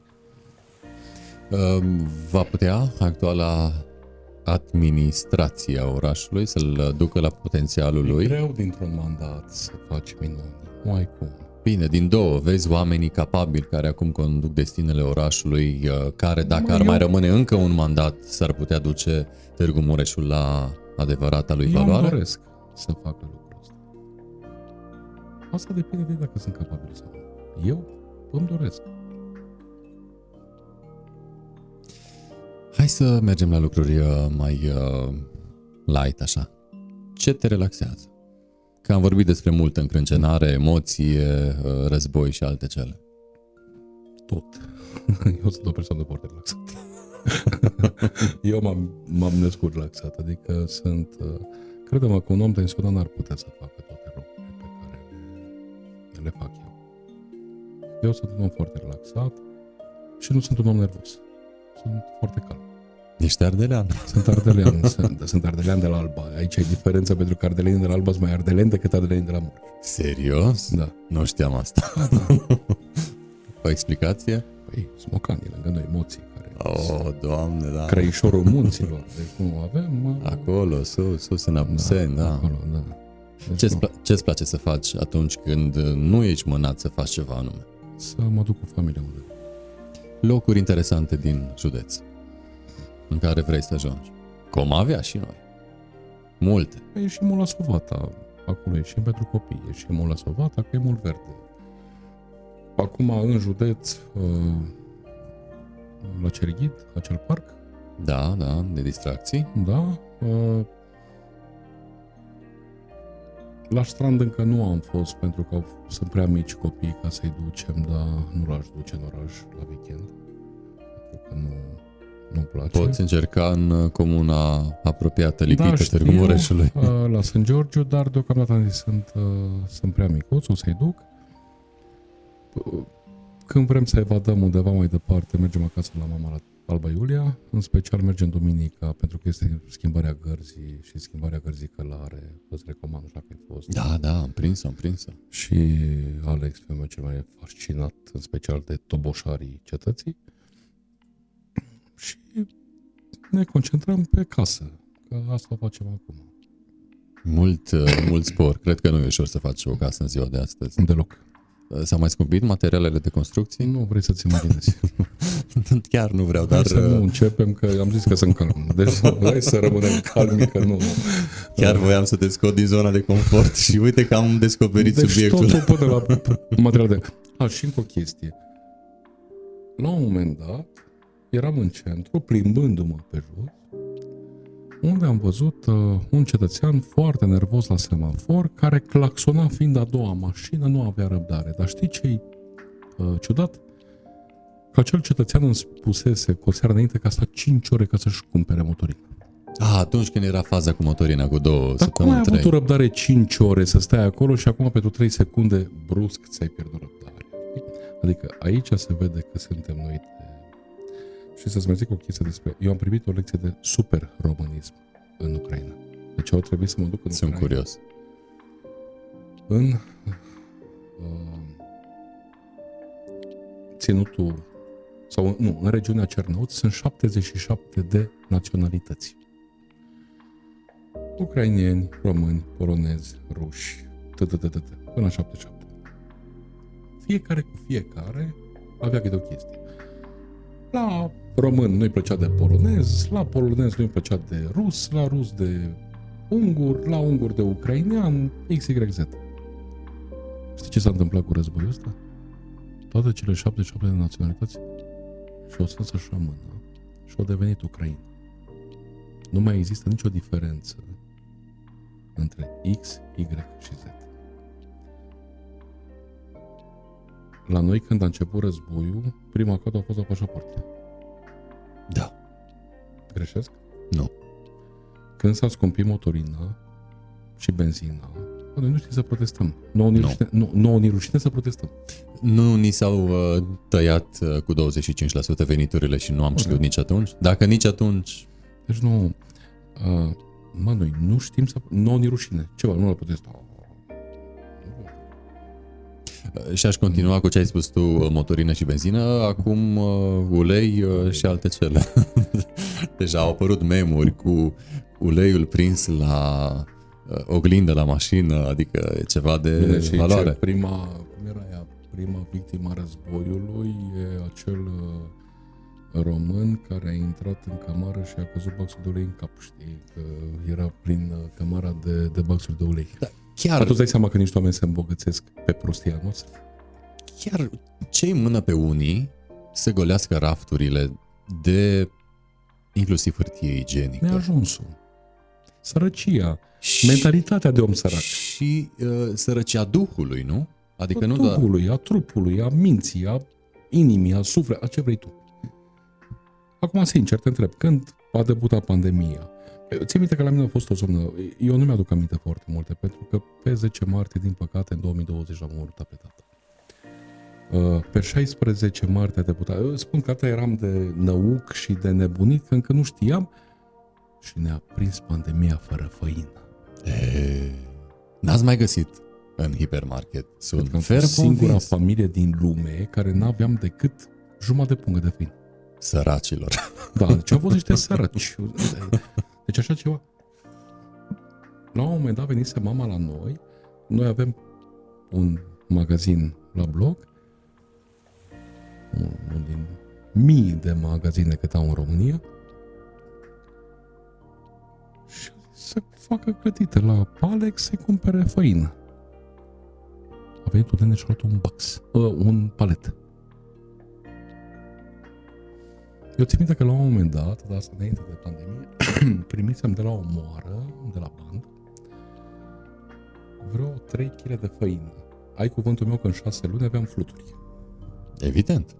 Uh, Va putea actuala administrație a orașului să-l ducă la potențialul E lui? greu dintr-un mandat să faci minuni. Nu ai cum. Bine, din două, vezi oamenii capabili care acum conduc destinele orașului, uh, care dacă Mă, ar eu- mai rămâne încă un mandat, s-ar putea duce Târgu Mureșul la adevărata lui Eu îmi valoare? doresc să facă lucrul ăsta. Asta depinde de dacă sunt capabil sau nu. Eu îmi doresc. Hai să mergem la lucruri uh, mai uh, light așa. Ce te relaxează? Că am vorbit despre multă încrâncenare, emoție, uh, război și alte cele. Tot. [laughs] Eu sunt o persoană foarte relaxată. [laughs] Eu m-am, m-am născut relaxat, adică sunt... uh, Crede-mă că un om tensionat n-ar putea să facă toate lucrurile pe care le, le fac eu. Eu sunt un om foarte relaxat și nu sunt un om nervos. Sunt foarte calm. Ești ardelean. Sunt ardelean, [laughs] sunt, sunt ardelean de la Alba. Aici e diferența pentru că ardelenii de la Alba sunt mai ardeleni decât ardelenii de la Mureș. Serios? Da. Nu știam asta. [laughs] o explicație? Păi, smocanii lângă noi, emoții care... Oh, doamne, da. Crăișorul munților. Deci nu avem... uh, Acolo, sus, sus în Apuseni, da. Acolo, da. Deci Ce-ți, nu. pla- ce-ți place să faci atunci când nu ești mânat să faci ceva anume? Să mă duc cu familia unde. Locuri interesante din județ în care vrei să ajungi. Cum avea și noi. Multe. Păi ieșim la Sovata. Acolo ieșim pentru copii. Ieșim la Sovata, că e mult verde. Acum, în județ, uh, la Cerghid, acel parc, Da, da, de distracții. Da. uh, La strand încă nu am fost pentru că au, sunt prea mici copii ca să-i ducem, dar nu l-aș duce în oraș la weekend. Pentru că nu, nu-mi place. Poți încerca în uh, comuna apropiată, lipită, da, da, știu, Târgu Mureșului. uh, la St. Georgiu, dar deocamdată am zis, sunt, uh, sunt prea micuți, o să-i duc. Uh, Când vrem să evadăm undeva mai departe, mergem acasă la mama la Alba Iulia, în special mergem duminica, pentru că este schimbarea gărzii și schimbarea gărzii călare. Îți recomand, nu știu dacă ai fost. Da, da, am prins-o, am prins-o. Și Alex, pe meu cel mai e fascinat, în special de toboșarii cetății. Și ne concentrăm pe casă, că asta facem acum. Mult, uh, mult spor. Cred că nu e ușor să faci o casă în ziua de astăzi. Deloc. S-au mai scumpit materialele de construcții? Nu vrei să-ți imaginezi. [laughs] Chiar nu vreau, Dar... dar Să nu uh, începem, că am zis că sunt calm. Deci hai să rămânem calmi, că nu. chiar voiam să te scot din zona de confort și uite că am descoperit Deci subiectul. totul până la material de... A, și încă o chestie. La un moment dat, eram în centru, plimbându-mă pe jos, unde am văzut uh, un cetățean foarte nervos la semafor, care claxona fiind a doua mașină, nu avea răbdare. Dar știi ce-i uh, ciudat? Că acel cetățean îmi spusese cu o seară înainte că a stat 5 ore ca să-și cumpere motorină. Ah, atunci când era faza cu motorina cu două Dar cum ai săptămâni, avut trei. o răbdare 5 ore să stai acolo și acum pentru 3 secunde brusc ți-ai pierdut răbdare? Adică aici se vede că suntem noi de... Și să-ți mai zic o chestie despre... Eu am primit o lecție de super românism în Ucraina. Deci au trebuit să mă duc în Sunt Ucraina. curios. În uh, ținutul sau nu, în regiunea Cernăuți sunt 77 de naționalități. Ucrainieni, români, polonezi, ruși, tătătătătă, până la 77. Fiecare cu fiecare avea câte o chestie. La român nu-i plăcea de polonez, la polonez nu-i plăcea de rus, la rus de ungur, la ungur de ucrainean, XYZ. Știi ce s-a întâmplat cu războiul ăsta? Toate cele 77 de naționalități și-au strâns așa mână și au devenit Ucraina. Nu mai există nicio diferență între X, Y și Z. La noi, când a început războiul, prima cotă a fost la pașapoarte. Da. Greșesc? Nu. Când s-a scumpit motorina și benzina, bă, noi nu știm să protestăm. Nouă ni Nu. rușine, nu, nouă ni rușine să protestăm. Nu ni s-au uh, tăiat uh, cu 25% veniturile și nu am știut nici atunci? Dacă nici atunci, Deci nu... Uh, mă, noi nu știm să... Nouă ni rușine. Ceva, nu la protestăm. Uh, și aș continua cu ce ai spus tu, uh, motorină și benzină, acum uh, ulei uh, și alte cele. [laughs] Deja au apărut memuri cu uleiul prins la uh, oglindă la mașină, adică e ceva de Bine, și valoare. ce, prima, cum era ea, prima victimă a războiului e acel uh, român care a intrat în camară și a căzut baxul de ulei în cap, știi? Că era prin uh, camara de, de baxuri de ulei. Da. Chiar, Dar tu îți dai seama că niște oameni se îmbogățesc pe prostia noastră? chiar ce mână pe unii să golească rafturile de inclusiv hârtie igienică. Neajunsul. Sărăcia. Și- Mentalitatea de om sărac. Și uh, sărăcia Duhului, nu? Adică a nu doar... Duhului, a trupului, a minții, a inimii, a suflet, a ce vrei tu. Acum, sincer, te întreb, când a debutat pandemia? Țin minte că la mine a fost o zonă, eu nu mi-aduc aminte foarte multe, pentru că pe 10 martie, din păcate, în 2020 l-am omorât pe tata. Uh, Pe 16 martie a debutat. Eu spun că atât eram de năuc și de nebunit, că încă nu știam și ne-a prins pandemia fără făină. E, n-ați mai găsit în hipermarket. Sunt Cred că am fer fost singura convins. familie din lume care n-aveam decât jumătate de pungă de făină. Săracilor. Da, deci au fost niște săraci. [laughs] Deci așa ceva. La un moment dat venise mama la noi, noi avem un magazin la bloc, unul din mii de magazine cât au în România, și să facă clătite la Alex să-i cumpere făină. A venit un nene și a luat un box, uh, un palet. Eu țin minte că la un moment dat, dar asta înainte de pandemie, [clears throat] primisem de la o moară, de la band, vreo 3 kg de făină. Ai cuvântul meu că în 6 luni aveam fluturi. Evident.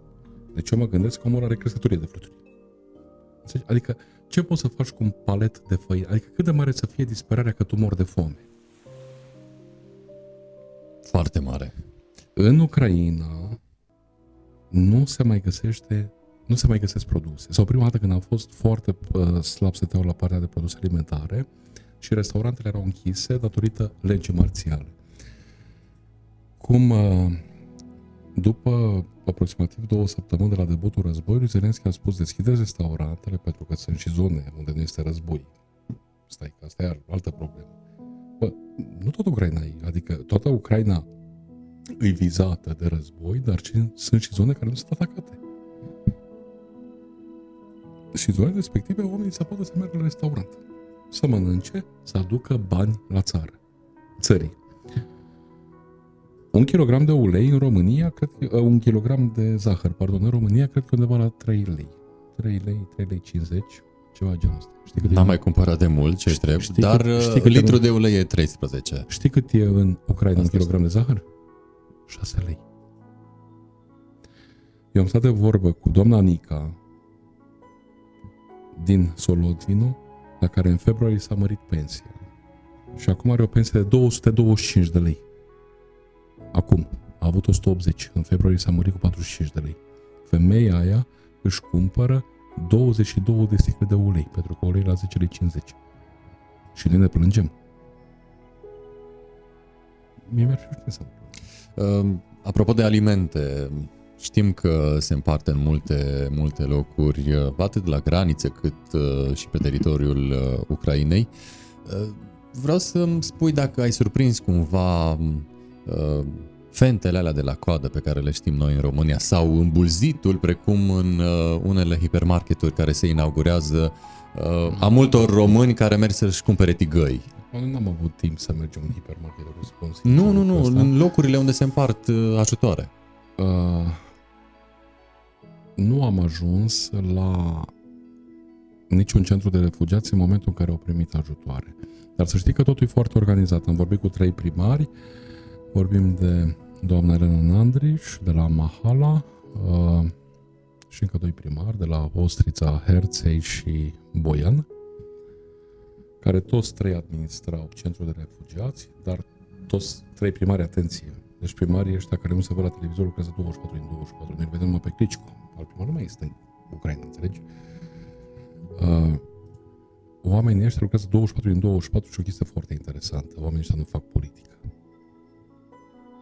Deci eu mă gândesc că omul are crescătorie de fluturi. Înțelegi? Adică ce poți să faci cu un palet de făină? Adică cât de mare să fie disperarea că tu mor de foame? Foarte mare. În Ucraina nu se mai găsește nu se mai găsesc produse. Sau prima dată când am fost foarte uh, slab stăteau la partea de produse alimentare și restaurantele erau închise datorită legii marțiale. Cum uh, după aproximativ două săptămâni de la debutul războiului, Zelenski a spus deschideți restaurantele pentru că sunt și zone unde nu este război. Stai, că asta e altă problemă. Bă, nu toată Ucraina e, adică toată Ucraina e vizată de război, dar sunt și zone care nu sunt atacate. Și în zonele respective oamenii se poate să meargă la restaurant, să mănânce, să aducă bani la țară, țării. Un kilogram de ulei în România, cred că, uh, un kilogram de zahăr, pardon, în România, cred că undeva la 3 lei. 3 lei, 3 lei 50, ceva genul ăsta. Știi cât N-am mai cumpărat de mult ce știi, trebuie, știi dar știi cât litru de ulei e 13. Știi cât e în Ucraina Asta un kilogram de zahăr? 6 lei. Eu am stat de vorbă cu doamna Nica din Solodvino, la care în februarie s-a mărit pensia. Și acum are o pensie de 225 de lei. Acum, a avut 180. În februarie s-a mărit cu 45 de lei. Femeia aia își cumpără 22 de sticle de ulei, pentru că ulei la 10 lei 50. Și noi ne plângem. Mie mi-ar fi să uh, Apropo de alimente, știm că se împarte în multe, multe locuri, uh, atât la granițe cât uh, și pe teritoriul uh, Ucrainei. Uh, vreau să-mi spui dacă ai surprins cumva uh, fentele alea de la coadă pe care le știm noi în România sau îmbulzitul precum în uh, unele hipermarketuri care se inaugurează uh, a multor români care merg să-și cumpere tigăi. Nu am avut timp să mergem în hipermarket, răspuns. Nu, nu, nu, în locurile unde se împart uh, ajutoare. Uh, nu am ajuns la niciun centru de refugiați în momentul în care au primit ajutoare. Dar să știi că totul e foarte organizat. Am vorbit cu trei primari, vorbim de doamna Elena Nandriș de la Mahala uh, și încă doi primari de la Ostrița, Herței și Boian, care toți trei administrau centrul de refugiați, dar toți trei primari, atenție, deci primarii ăștia care nu se văd la televizor lucrează 24 din 24. Noi vedem numai pe Clicicu. Al primar nu mai este în Ucraina, înțelegi? Uh, oamenii ăștia lucrează 24 din 24 și o chestie foarte interesantă. Oamenii ăștia nu fac politică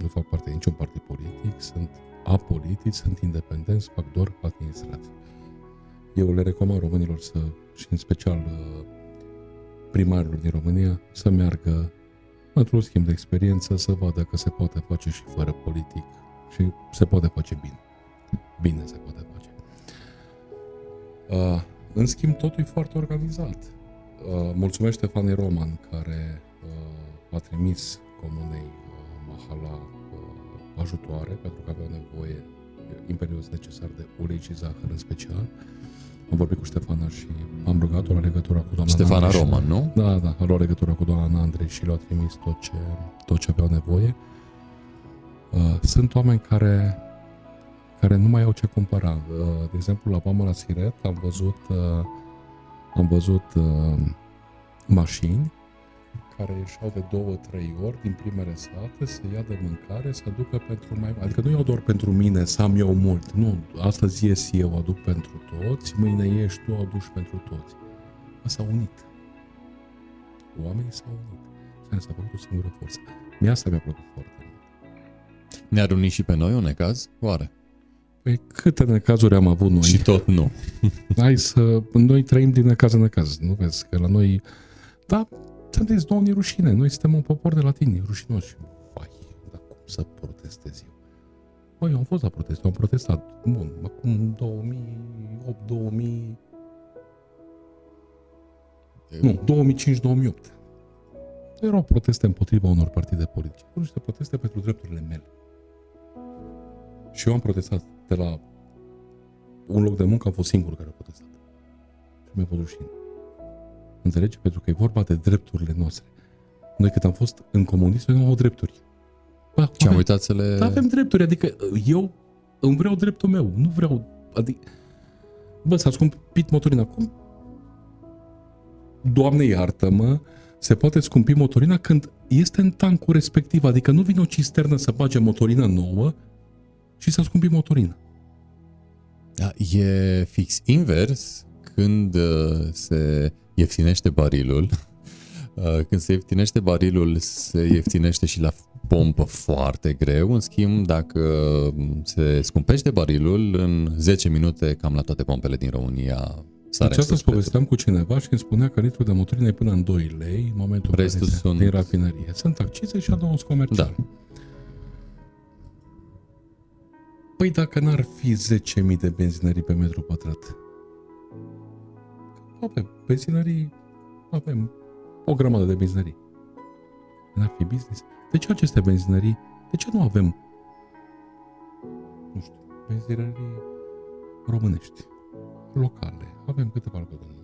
nu fac parte din niciun partid politic, sunt apolitici, sunt independenți, fac doar administrație. Eu le recomand românilor să, și în special uh, primarilor din România, să meargă într-un schimb de experiență, să vadă că se poate face și fără politic și se poate face bine. Bine se poate face. Uh, în schimb, totul e foarte organizat. Uh, mulțumesc Ștefanie Roman, care uh, a trimis comunei la uh, ajutoare, pentru că aveau nevoie imperios necesar de ulei și zahăr în special. Am vorbit cu Ștefana și am rugat-o la legătura cu doamna Ștefana Nandre Roman, nu? Da, da, a luat legătura cu doamna Andrei și le-a trimis tot ce, tot ce aveau nevoie. Uh, sunt oameni care care nu mai au ce cumpăra. Uh, de exemplu, la Vama la Siret am văzut uh, am văzut uh, mașini care ieșeau de două, trei ori din primele sate să ia de mâncare, să aducă pentru mai Adică nu iau doar pentru mine, să am eu mult. Nu, astăzi ies eu, aduc pentru toți, mâine ieși tu, aduci pentru toți. S-au unit. Oamenii s-au unit. S-a făcut o singură forță. Mie asta mi-a plăcut foarte mult. Ne-ar uni și pe noi un necaz? Oare? Păi câte necazuri am avut noi? Și tot nu. [laughs] Hai să... Noi trăim din necaz în necaz. Nu vezi că la noi... Da, sunteți, doamne, rușine, noi suntem un popor de latini, rușinoși. Vai, dar cum să protestez eu? Băi, eu am fost la protest, eu am protestat. Bun, acum 2008, 2000... Nu, 2005-2008. Erau proteste împotriva unor partide politice. Erau niște proteste pentru drepturile mele. Și eu am protestat de la un loc de muncă, am fost singurul care a protestat. Și mi-a fost rușine. Înțelegi? Pentru că e vorba de drepturile noastre. Noi cât am fost în comunism, noi nu au drepturi. Ba, Ce am uitat să le... Da, avem drepturi, adică eu îmi vreau dreptul meu, nu vreau... Adică, bă, s-a scumpit motorina. Cum? Doamne iartă-mă, se poate scumpi motorina când este în tancul respectiv, adică nu vine o cisternă să bage motorină nouă și să scumpi motorina. Da, e fix invers când uh, se ieftinește barilul. [laughs] Uh, când se ieftinește barilul, se ieftinește și la pompă foarte greu. În schimb, dacă se scumpește barilul, în 10 minute, cam la toate pompele din România, sare Deci în asta sus povesteam cu cineva și îmi spunea că litrul de motorină e până în 2 lei în momentul în Restul care se- sunt- din rafinărie. Sunt accize și adăugi comercial. Da. Păi dacă n-ar fi 10.000 de benzinării pe metru pătrat? Avem benzinării, avem o grămadă de benzinării. N-ar fi business? De ce aceste benzinării? De ce nu avem, nu știu, benzinării românești, locale? Avem câteva locale.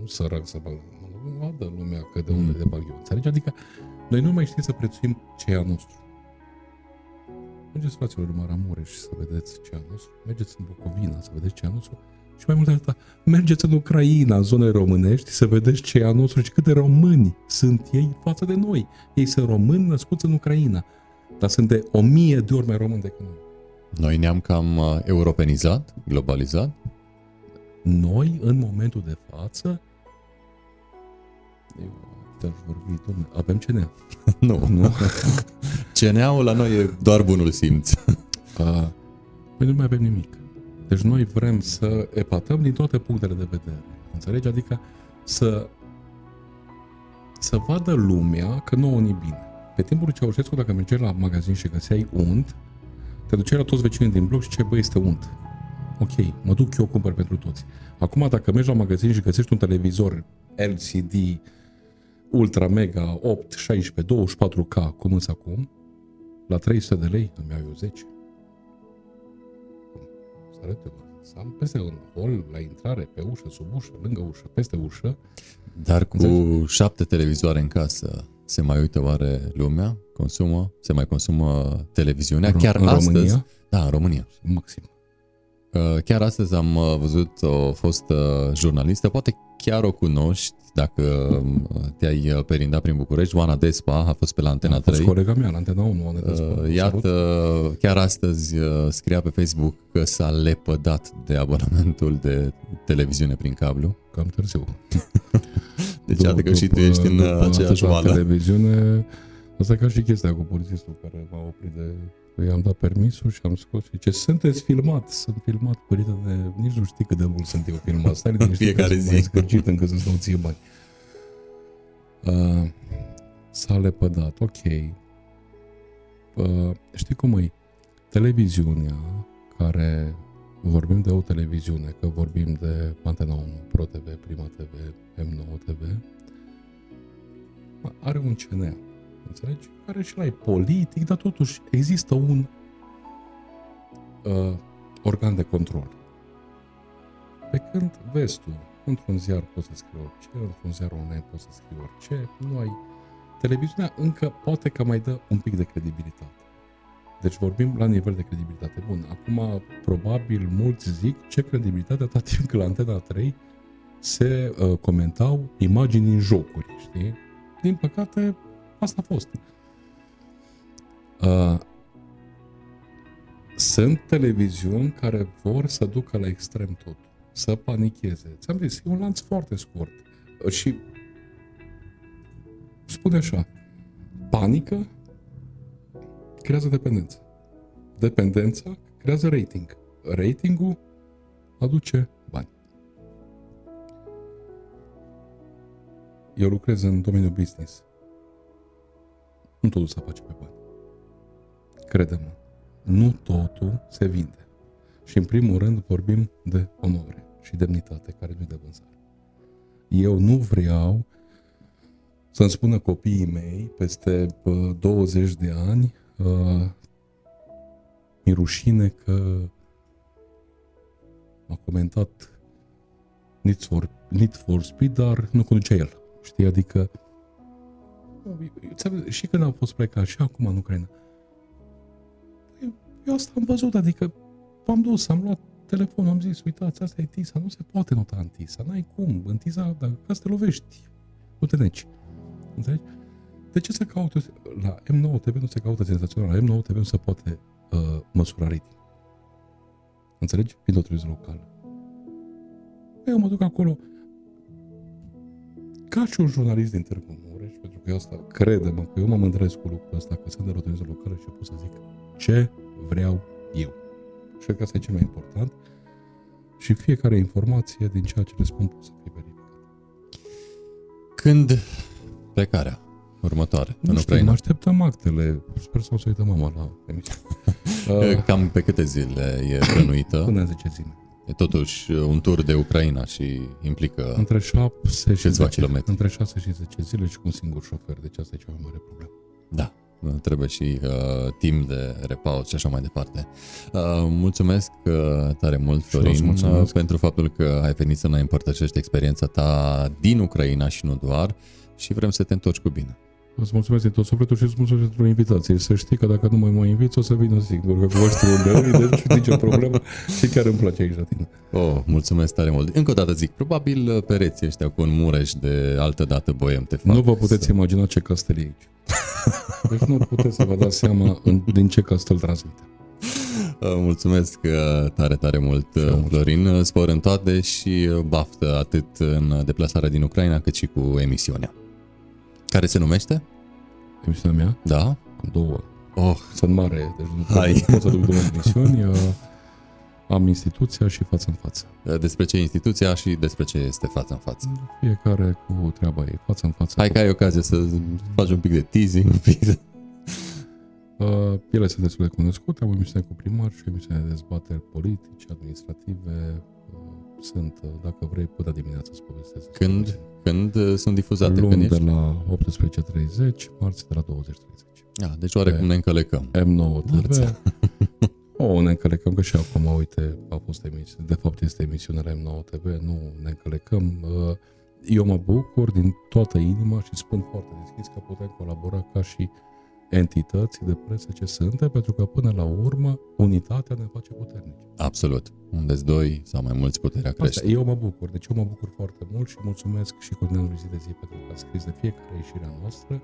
Nu sărac să bag, nu vadă lumea că de unde Mm. de bag eu. Înțelegi? Adică noi nu mai știm să prețuim ce e a nostru. Mergeți, fraților, în Maramureș să vedeți ce e a nostru. Mergeți în Bucovina să vedeți ce e a nostru. Și mai mult de atât, mergeți în Ucraina, în zonele românești, să vedeți ce e a nostru și câte români sunt ei față de noi. Ei sunt români născuți în Ucraina, dar sunt de o mie de ori mai români decât noi. Noi ne-am cam uh, europenizat, globalizat. Noi, în momentul de față, eu te-aș vorbi, domnule, avem ce ne [laughs] nu. nu? [laughs] CNA-ul la noi e doar bunul simț. [laughs] Uh, noi nu mai avem nimic. Deci noi vrem să epatăm din toate punctele de vedere. Înțelegi? Adică să să vadă lumea că nouă ni bine. Pe timpul lui Ceaușescu, dacă mergeai la magazin și găseai unt, te duceai la toți vecinii din bloc și ce băi, este unt. Ok, mă duc eu, cumpăr pentru toți. Acum, dacă mergi la magazin și găsești un televizor LCD Ultra Mega 8, 16, 24K, cum îți acum, la 300 de lei îmi iau eu 10. Să arăt eu, să am peste un hol, la intrare, pe ușă, sub ușă, lângă ușă, peste ușă. Dar cu șapte televizoare în casă, se mai uită oare lumea? Consumă? Se mai consumă televiziunea? Ro- Chiar în astăzi? România? Da, în România. Maxim. Uh, Chiar astăzi am uh, văzut o fostă jurnalistă, poate chiar o cunoști dacă uh, te-ai uh, perindat prin București, Oana Despa a fost pe la Antena A fost 3. colega mea la Antena 1, Oana Despa. Uh, Salut. Iată, chiar astăzi uh, scria pe Facebook că s-a lepădat de abonamentul de televiziune prin cablu. Cam târziu. [laughs] Deci iată că și tu ești în uh, aceeași atâta oală. televiziune, asta e ca și chestia cu polițistul care m-a oprit de... I-am dat permisul și am scos și ce sunteți filmat, sunt filmat, părinte de... Nici nu știi cât de mult sunt eu filmat. Stai liniștit că Fiecare sunt zi. mai scârcit încât să-ți dau ție bani. Uh, s-a lepădat, ok. Uh, știi cum e? Televiziunea care vorbim de o televiziune, că vorbim de Antena 1, Pro TV, Prima TV, M9 TV, are un CNA, înțelegi? Care și la e politic, dar totuși există un uh, organ de control. Pe când vezi tu, într-un ziar poți să scrii orice, într-un ziar online poți să scrii orice, nu ai... Televiziunea încă poate că mai dă un pic de credibilitate. Deci vorbim la nivel de credibilitate. Bun, acum probabil mulți zic ce credibilitate atât timp cât la Antena 3 se uh, comentau imagini în jocuri, știi? Din păcate, asta a fost. Uh, sunt televiziuni care vor să ducă la extrem totul, să panicheze. Ți-am zis, e un lanț foarte scurt. Uh, Și spune așa, panică creează dependență. Dependența creează rating. Ratingul aduce bani. Eu lucrez în domeniul business. Nu totul se face pe bani. Crede-mă, nu totul se vinde. Și în primul rând vorbim de onoare și demnitate, care nu-i de vânzare. Eu nu vreau să-mi spună copiii mei peste uh, 20 de ani uh, mi rușine că a comentat Need for, Need for Speed, dar nu conducea el. Știi, adică ți-am- și când am fost plecat și acum în Ucraina. Eu, eu asta am văzut, adică m-am dus, am luat telefonul, am zis, uitați, asta e TISA, nu se poate nota în TISA, n-ai cum, în TISA, dacă ca să te lovești, nu te neci. Înțelegi? De ce să caute, la M9 TV nu se caută senzațional, la M9 TV nu se poate uh, măsura rating. Înțelegi? Fiind o televiziune locală. Eu mă duc acolo ca și un jurnalist din Târgu Mureș, pentru că eu asta, crede-mă, că eu mă mândresc cu lucrul ăsta, că sunt de la o televiziune locală și pot să zic ce vreau eu. Și cred că asta e cel mai important. Și fiecare informație din ceea ce le spun pot să fie verificată. Când plecarea următoare Nu în știu, Ucraina? așteptăm actele. Sper să o să uită mama la emisiune. [laughs] Uh, Cam pe câte zile e plănuită? Până în 10 zile. E totuși un tur de Ucraina și implică... Între 6 și Câțiva 10, kilometri. între 6 și 10 zile și cu un singur șofer, deci asta e cea mai mare problemă. Da, trebuie și uh, timp de repaus și așa mai departe. Uh, mulțumesc uh, tare mult, Și eu îți Florin, mulțumesc. uh, pentru faptul că ai venit să ne împărtășești experiența ta din Ucraina și nu doar și vrem să te întorci cu bine. Îți mulțumesc din tot sufletul și îți mulțumesc pentru invitație. Să știi că dacă nu mai mă inviți, o să vină singur, că vă știu unde e, deci nicio problemă și chiar îmi place aici la tine. Oh, mulțumesc tare mult. Încă o dată zic, probabil uh, pereții ăștia cu un mureș de altă dată boiem te fac. Nu vă puteți să- imagina ce castel e aici. [laughs] Deci nu puteți să vă dați seama în, din ce castel transmite. Uh, Mulțumesc uh, tare, tare mult, uh, mulțumesc. Florin. Uh, Spor în toate și uh, baftă atât în deplasarea din Ucraina cât și cu emisiunea. Care se numește? Emisiunea mea, Da? am două. Oh, Sunt mare, deci nu Hai. pot, pot să duc două emisiuni. uh, Am instituția și față în față. despre ce e instituția și despre ce este față în față. Fiecare cu treaba ei, față în față. Hai că ai ocazie să faci un pic de teasing, un pic de... [laughs] Uh, ele sunt destul de cunoscute, am o emisiune cu primar și o emisiune de dezbateri politice, administrative. Uh, sunt, uh, dacă vrei, până dimineața să povestesc. despre Când, ele. când uh, sunt difuzate? Când Luni de ești? la 18.30, marți de la 20.30. Ah, deci oarecum ne încălecăm. M9 Marți. TV. O, ne încălecăm că și acum, uite, a fost emisiune, de fapt este emisiunea la M9 TV, nu ne încălecăm. Uh, Eu mă bucur din toată inima și spun foarte deschis că putem colabora ca și entități de presă ce suntem, pentru că până la urmă unitatea ne face puternici. Absolut. Unde doi sau mai mulți puterea Asta, crește. eu mă bucur, deci eu mă bucur foarte mult și mulțumesc și coordonatului zi de zi pentru că a scris de fiecare ieșire a noastră.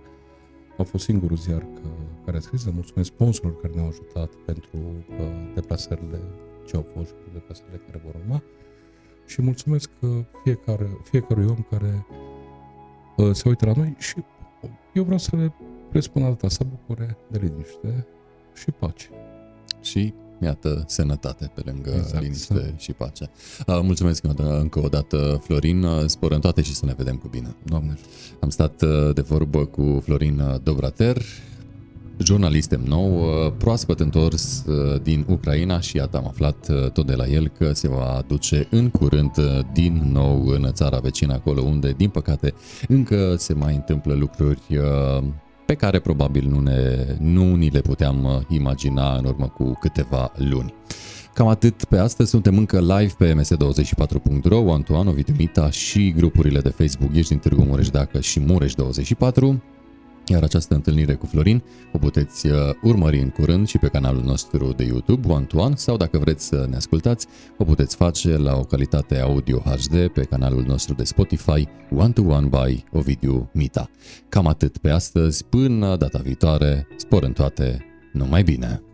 A fost singurul ziar că, care a scris, le mulțumesc sponsorilor care ne-au ajutat pentru uh, deplasările ce au fost și pentru deplasările care vor urma și mulțumesc uh, fiecare, fiecărui om care uh, se uită la noi și eu vreau să le, le spun atâta, să bucure de liniște și pace. și iată sănătate pe lângă exact, Exact, liniște să- și pace. Uh, Mulțumesc încă o dată- încă o dată, Florin. Uh, Spor în toate și să ne vedem cu bine. Doamne ajută. Am stat uh, de vorbă cu Florin uh, Dobrater, jurnalist nou, uh, proaspăt întors uh, din Ucraina și iată am aflat uh, tot de la el că se va duce în curând uh, din nou în țara vecină acolo unde din păcate încă se mai întâmplă lucruri uh, pe care probabil nu, ne, nu ni le puteam uh, imagina în urmă cu câteva luni. Cam atât pe astăzi, suntem încă live pe ms24.ro, Antoan, Ovidiu Mita și grupurile de Facebook Ești din Târgu Mureș Dacă și Mureș24. Iar această întâlnire cu Florin o puteți uh, urmări în curând și pe canalul nostru de YouTube, One to One, sau dacă vreți să ne ascultați, o puteți face la o calitate audio HD pe canalul nostru de Spotify, One to One by Ovidiu Mita. Cam atât pe astăzi, până data viitoare, spor în toate, numai bine!